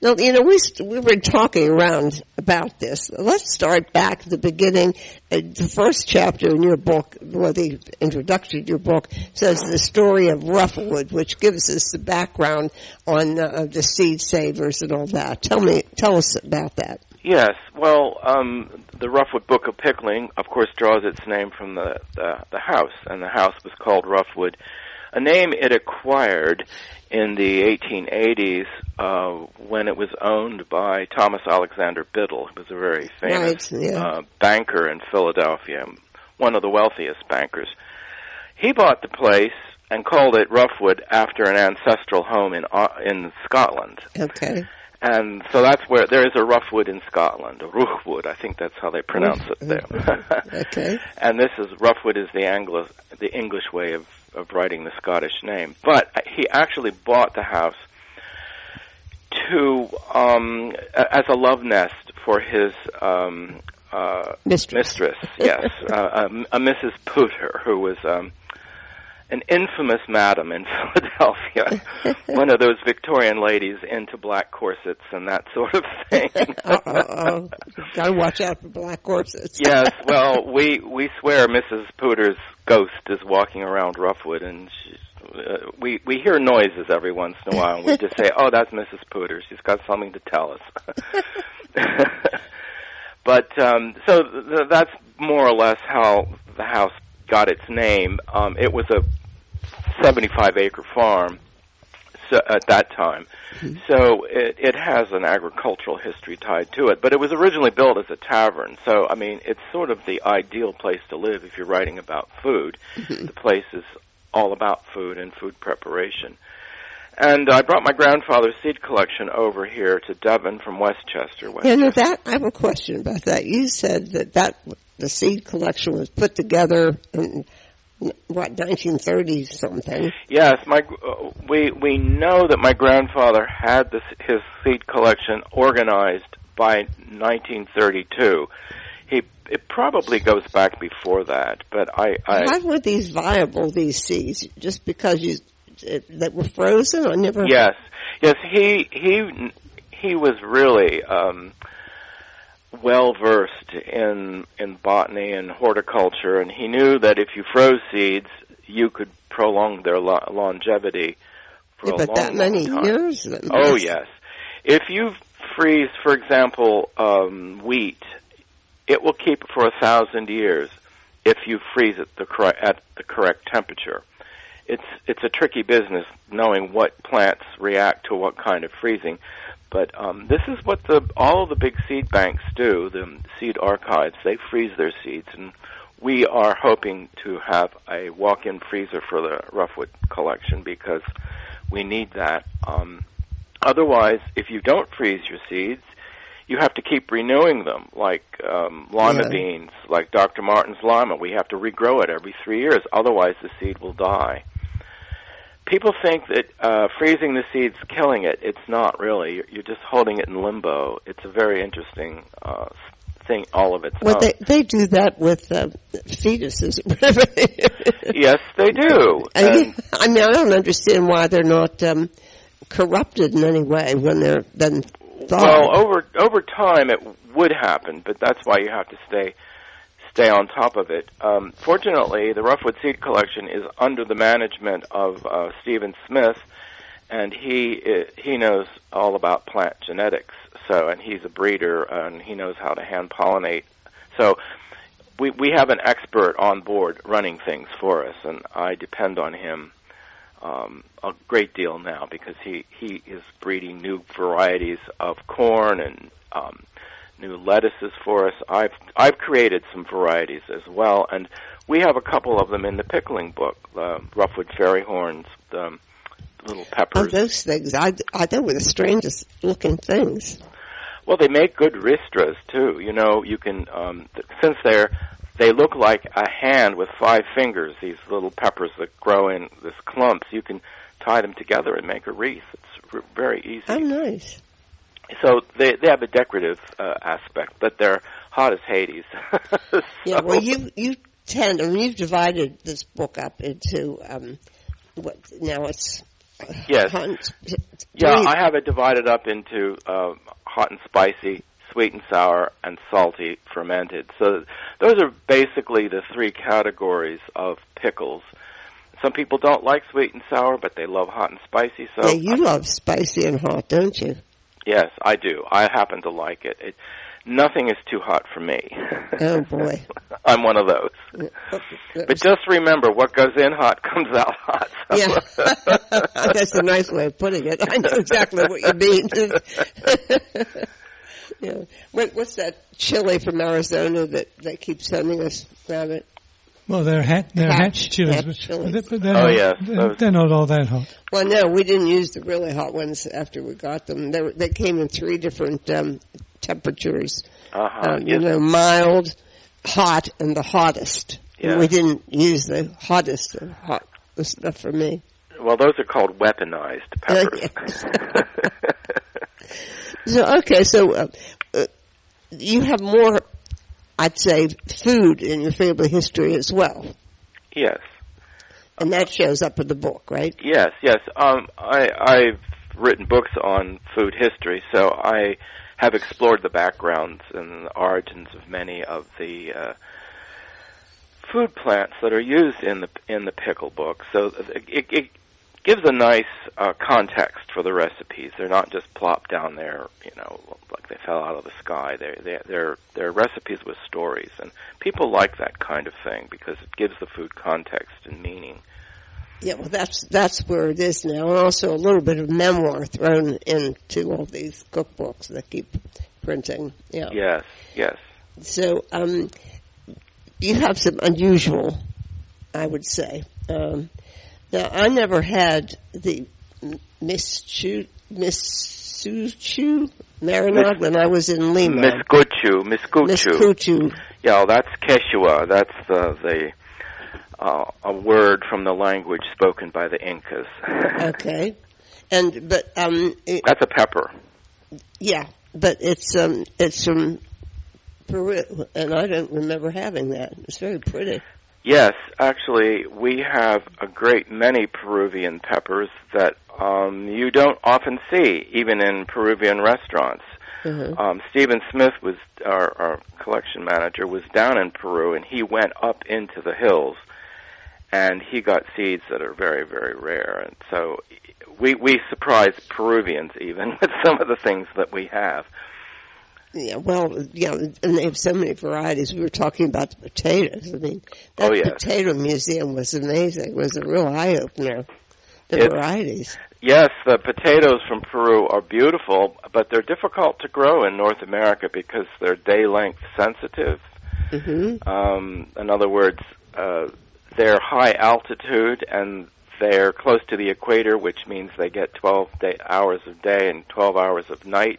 No, you know, we we were talking around about this. Let's start back at the beginning. Uh, the first chapter in your book, well, the introduction to your book, says the story of Roughwood, which gives us the background on uh, the seed savers and all that. Tell me, tell us about that. Yes. Well, um, the Roughwood Book of Pickling, of course, draws its name from the, the the house, and the house was called Roughwood, a name it acquired in the 1880s uh, when it was owned by Thomas Alexander Biddle, who was a very famous Right, yeah. uh, banker in Philadelphia, one of the wealthiest bankers. He bought the place and called it Roughwood after an ancestral home in uh, in Scotland. Okay. And so that's where there is a Roughwood in Scotland, a Ruchwood, I think that's how they pronounce it there. Okay. and this is Roughwood is the Anglo the English way of of writing the Scottish name. But he actually bought the house to um as a love nest for his um uh Mistress. mistress, yes, uh, a, a Mrs. Pooter, who was um, an infamous madam in Philadelphia, one of those Victorian ladies into black corsets and that sort of thing. Uh-oh. Gotta watch out for black horses. yes, well, we we swear Mrs. Pooter's ghost is walking around Roughwood, and she's. Uh, we we hear noises every once in a while, and we just say, "Oh, that's Mrs. Pooter. She's got something to tell us." but um, so th- that's more or less how the house got its name. Um, it was a 75 acre farm so, at that time, mm-hmm. so it, it has an agricultural history tied to it. But it was originally built as a tavern, so I mean, it's sort of the ideal place to live if you're writing about food. Mm-hmm. the place is all about food and food preparation. And I brought my grandfather's seed collection over here to Devon from Westchester. Yeah, Westchester. no, that I have a question about that. You said that that the seed collection was put together in what 1930 something. Yes, my uh, we we know that my grandfather had this his seed collection organized by 1932. He it probably goes back before that, but I I How were these viable? These seeds just because you it, that were frozen? I never. yes yes he he he was really um well versed in in botany and horticulture and he knew that if you froze seeds you could prolong their lo- longevity for Yeah, a but long, that many long years. Oh yes. If you freeze, for example, um, wheat, it will keep it for a thousand years if you freeze it the correct at the correct temperature. it's it's a tricky business knowing what plants react to what kind of freezing. But um, this is what the all of the big seed banks do. The seed archives they freeze their seeds, and we are hoping to have a walk-in freezer for the Roughwood collection because we need that. Um, otherwise, if you don't freeze your seeds, you have to keep renewing them, like um, lima Yeah. beans, like Dr. Martin's lima. We have to regrow it every three years, otherwise the seed will die. People think that uh, freezing the seed's killing it. It's not really. You're, you're just holding it in limbo. It's a very interesting uh, thing. All of its Well, own. they they do that with uh, fetuses. yes, they do. I And- mean, I mean, I don't understand why they're not um, corrupted in any way when they're then thawed. Well, over over time it would happen, but that's why you have to stay stay on top of it. Um, fortunately, the Roughwood Seed Collection is under the management of uh, Stephen Smith, and he i he knows all about plant genetics. So, and he's a breeder, and he knows how to hand pollinate. So, we we have an expert on board running things for us, and I depend on him um, a great deal now because he he is breeding new varieties of corn and um, new lettuces for us. I've I've created some varieties as well, and we have a couple of them in the pickling book. Uh, Roughwood fairy horns, the um, little peppers. Oh, those things. I, I they were the strangest looking things. Well, they make good ristras too. You know, you can um, th- since they're they look like a hand with five fingers. These little peppers that grow in this clumps. You can tie them together and make a wreath. It's r- very easy. Oh, nice. So they they have a decorative uh, aspect, but they're hot as Hades. Yeah. Well, you you tend. I mean, you've divided this book up into um, what now it's. Yes. hunt- Yeah, I have it divided up into uh, hot and spicy, sweet and sour, and salty fermented. So those are basically the three categories of pickles. Some people don't like sweet and sour, but they love hot and spicy. So yeah, you love spicy and hot, don't you? Yes, I do. I happen to like it. it nothing is too hot for me. Oh boy. I'm one of those. But just remember, what goes in hot comes out hot. So- Yeah, that's a nice way of putting it. I know exactly what you mean. yeah. What, what's that chili from Arizona that that keeps sending us, Rabbit? Well, they're hat, they're hatch, Hatch- chilies, hatch chilies. but they're, Oh, not, yes, they're, they're not all that hot. Well, no, we didn't use the really hot ones after we got them. They, were, they came in three different um, temperatures. uh-huh. Um, you know, mild, hot, and the hottest. Yeah. And we didn't use the hottest of hot. That's not for me. Well, those are called weaponized peppers. So okay, so uh, uh, you have more, I'd say, food in your family history as well, yes, and that shows up in the book, right? yes, yes. Um, I, I've written books on food history, so I have explored the backgrounds and the origins of many of the uh, food plants that are used in the in the pickle book. So it, it gives a nice uh, context for the recipes. They're not just plopped down there, you know, like they fell out of the sky. They're they're they're, they're recipes with stories, and people like that kind of thing because it gives the food context and meaning. Yeah, well, that's that's where it is now, and also a little bit of memoir thrown into all these cookbooks that keep printing. Yeah. Yes, yes. So, um, you have some unusual, I would say. Um, now, I never had the Miss Chu, Miss when I was in Lima. Miscuchu, Miscuchu. Yeah, that's Quechua. That's the the uh, a word from the language spoken by the Incas. Okay. And, but, um, it, That's a pepper. yeah, but it's, um, it's from Peru, and I don't remember having that. It's very pretty. Yes, actually, we have a great many Peruvian peppers that um, you don't often see, even in Peruvian restaurants. Uh-huh. Um, Stephen Smith was our, our collection manager was down in Peru, and he went up into the hills, and he got seeds that are very, very rare. And so we we surprise Peruvians even with some of the things that we have. Yeah, well, yeah, and they have so many varieties. We were talking about the potatoes. I mean, that Oh, potato museum was amazing. It was a real eye opener. The It- varieties. Yes, the potatoes from Peru are beautiful, but they're difficult to grow in North America because they're day length sensitive. hmm Um, in other words, uh, they're high altitude and they're close to the equator, which means they get 12 day, hours of day and 12 hours of night.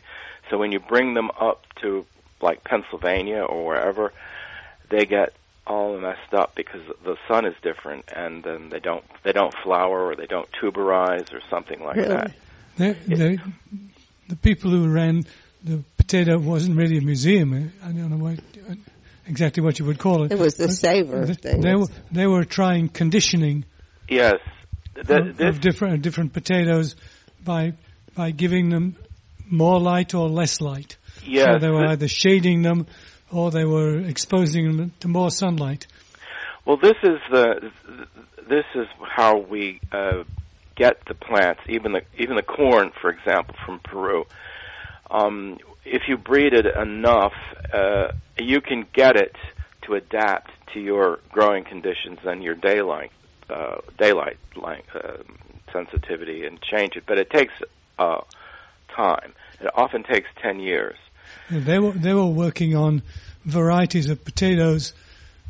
So when you bring them up to like Pennsylvania or wherever, they get all messed up because the sun is different and then they don't they don't flower or they don't tuberize or something like Really? that. They, they, the people who ran the potato wasn't really a museum. I don't know what, exactly what you would call it. It was the But savor they, thing. they were they were trying conditioning Yes. The, of, this of different different potatoes by by giving them more light or less light. Yeah. so they were either shading them or they were exposing them to more sunlight. Well, this is the this is how we uh, get the plants, even the even the corn, for example, from Peru. Um, if you breed it enough, uh, you can get it to adapt to your growing conditions and your daylight uh, daylight light, uh, sensitivity and change it. But it takes uh, time. It often takes ten years. They were they were working on varieties of potatoes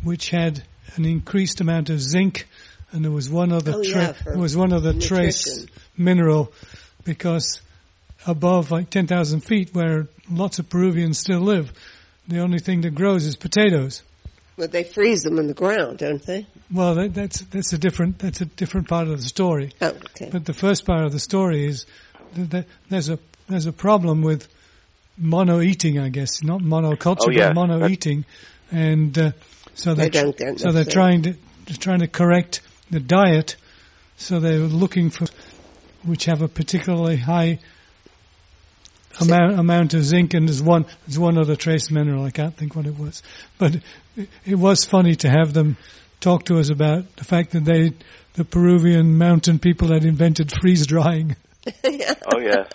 which had an increased amount of zinc, and there was one other Oh, tra- yeah, there was one other trace mineral because above like ten thousand feet, where lots of Peruvians still live, the only thing that grows is potatoes. But they freeze them in the ground, don't they? Well, that, that's that's a different that's a different part of the story. Oh, okay. But the first part of the story is that that there's a there's a problem with mono eating, I guess, not monoculture, Oh, yes. but mono eating, and uh, so They they're don't so they're enough trying to they're trying to correct the diet. So they're looking for which have a particularly high amount amount of zinc, and there's one there's one other trace mineral. I can't think what it was, but it, it was funny to have them talk to us about the fact that they the Peruvian mountain people had invented freeze drying. Oh yes.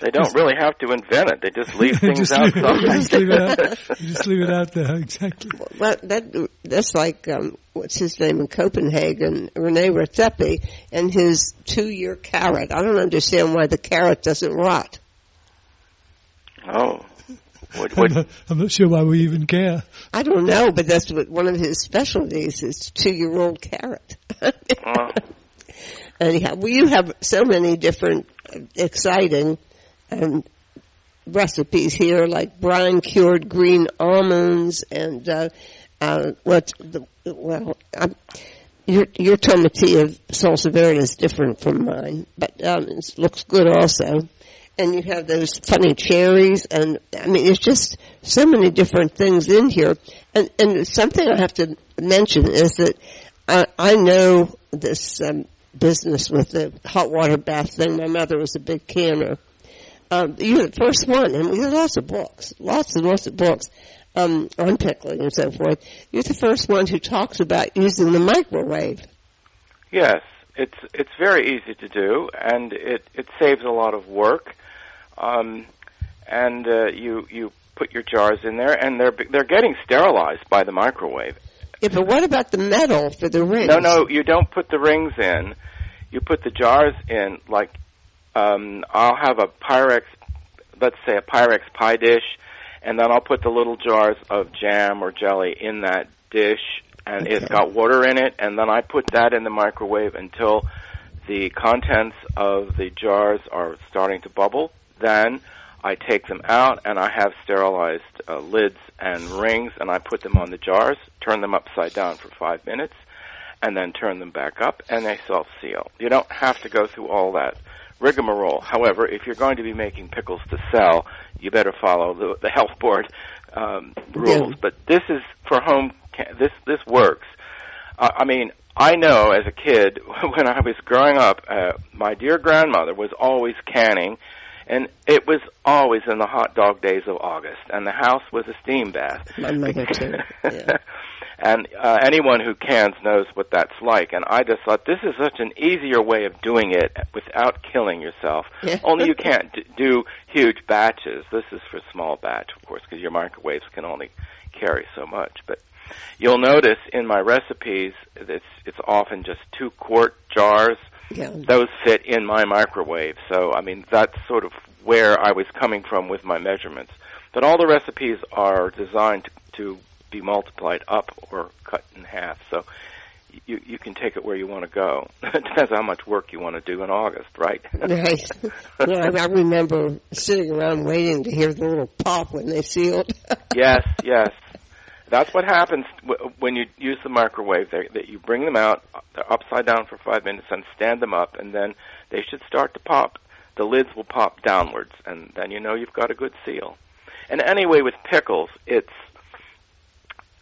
They don't really have to invent it. They just leave things just, leave, outside. just leave it out. You just leave it out there. Exactly. Well, that that's like um, what's his name in Copenhagen, Rene Redzepi, and his two-year carrot. I don't understand why the carrot doesn't rot. Oh. What, I'm not, I'm not sure why we even care. I don't know, but that's what one of his specialties is two-year-old carrot. uh, Anyhow, well, you have so many different exciting um, recipes here, like brine cured green almonds and uh, uh, what the well. I'm, your your of salsa verde is different from mine, but um, it looks good also. And you have those funny cherries, and I mean, it's just so many different things in here. And and something I have to mention is that I, I know this um, business with the hot water bath thing. My mother was a big canner. Um, you're the first one, and we have lots of books, lots and lots of books um, on pickling and so forth. You're the first one who talks about using the microwave. yes, it's it's very easy to do, and it it saves a lot of work. Um, and uh, you you put your jars in there, and they're they're getting sterilized by the microwave. Yeah, but what about the metal for the rings? No, no, you don't put the rings in. You put the jars in. Like, um, I'll have a Pyrex, let's say a Pyrex pie dish, and then I'll put the little jars of jam or jelly in that dish, and it's Okay. got water in it, and then I put that in the microwave until the contents of the jars are starting to bubble. Then I take them out and I have sterilized uh, lids and rings, and I put them on the jars, turn them upside down for five minutes, and then turn them back up, and they self seal. You don't have to go through all that rigmarole. However, if you're going to be making pickles to sell, you better follow the, the health board um, rules. But this is for home. This this works. Uh, I mean, I know as a kid when I was growing up, uh, my dear grandmother was always canning, and it was always in the hot dog days of August, and the house was a steam bath. My mother too. Yeah. And uh, anyone who cans knows what that's like. And I just thought this is such an easier way of doing it without killing yourself. Yeah. Only you can't d- do huge batches. This is for small batch, of course, because your microwaves can only carry so much. But you'll notice in my recipes, it's it's often just two quart jars. Yeah. Those fit in my microwave. So I mean that's sort of where I was coming from with my measurements. But all the recipes are designed to, be multiplied up or cut in half. So you you can take it where you want to go. it depends on how much work you want to do in August, right? Right. I I remember sitting around waiting to hear the little pop when they sealed. yes, yes. That's what happens when you use the microwave. They, that you bring them out, they're upside down for five minutes, and stand them up, and then they should start to pop. The lids will pop downwards, and then you know you've got a good seal. And anyway, with pickles, it's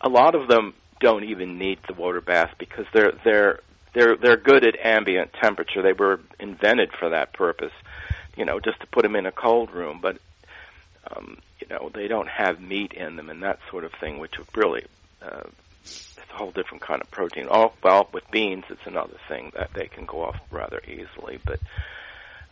a lot of them don't even need the water bath because they're they're they're they're good at ambient temperature. They were invented for that purpose, you know, just to put them in a cold room. But um, you know, they don't have meat in them and that sort of thing, which really uh, it's a whole different kind of protein. Oh, well, with beans, it's another thing that they can go off rather easily, but.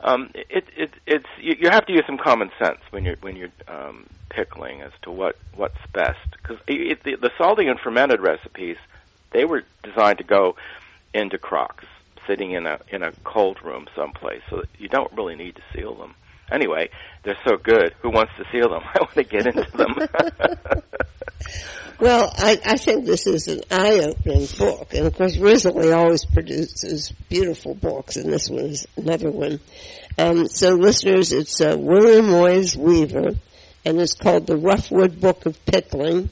Um, it, it, it's you, you have to use some common sense when you're when you're um, pickling as to what what's best because the, the salty and fermented recipes they were designed to go into crocks sitting in a in a cold room someplace so that you don't really need to seal them anyway they're so good who wants to seal them i want to get into them Well, I, I think this is an eye-opening book, and of course, Risley always produces beautiful books, and this one is another one. Um, so, listeners, it's uh, William Woys Weaver, and it's called the Roughwood Book of Pickling,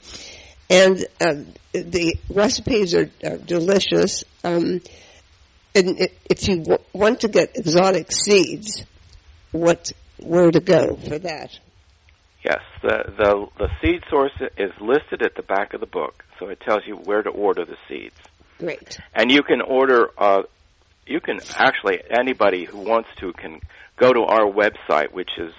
and uh, the recipes are, are delicious. Um, and if you w- want to get exotic seeds, what where to go for that? Yes, the, the the seed source is listed at the back of the book, so it tells you where to order the seeds. Great. And you can order. Uh, you can actually anybody who wants to can go to our website, which is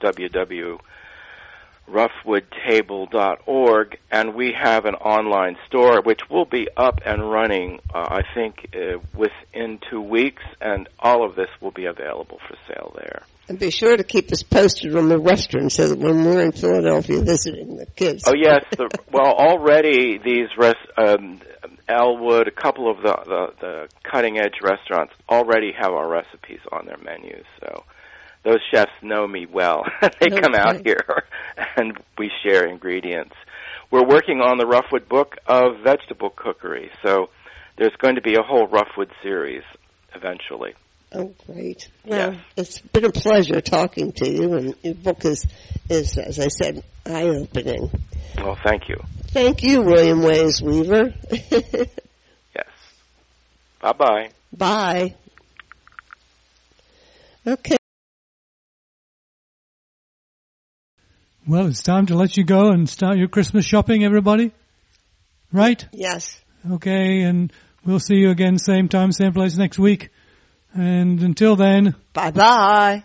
www.roughwoodtable.org, and we have an online store which will be up and running. Uh, I think uh, within two weeks, and all of this will be available for sale there. And be sure to keep us posted on the Western so that when we're in Philadelphia visiting the kids. Oh yes, the, well already these res, um, Elwood, a couple of the, the the cutting edge restaurants already have our recipes on their menus. So those chefs know me well. they come out here and we share ingredients. We're working on the Roughwood book of vegetable cookery, so there's going to be a whole Roughwood series eventually. Oh, great. Well, Yes. it's been a pleasure talking to you, and your book is, is as I said, eye-opening. Well, thank you. Thank you, William Woys Weaver. Yes. Bye bye. Bye. Okay. Well, it's time to let you go and start your Christmas shopping, everybody. Right? Yes. Okay, and we'll see you again same time, same place next week. And until then, Bye-bye.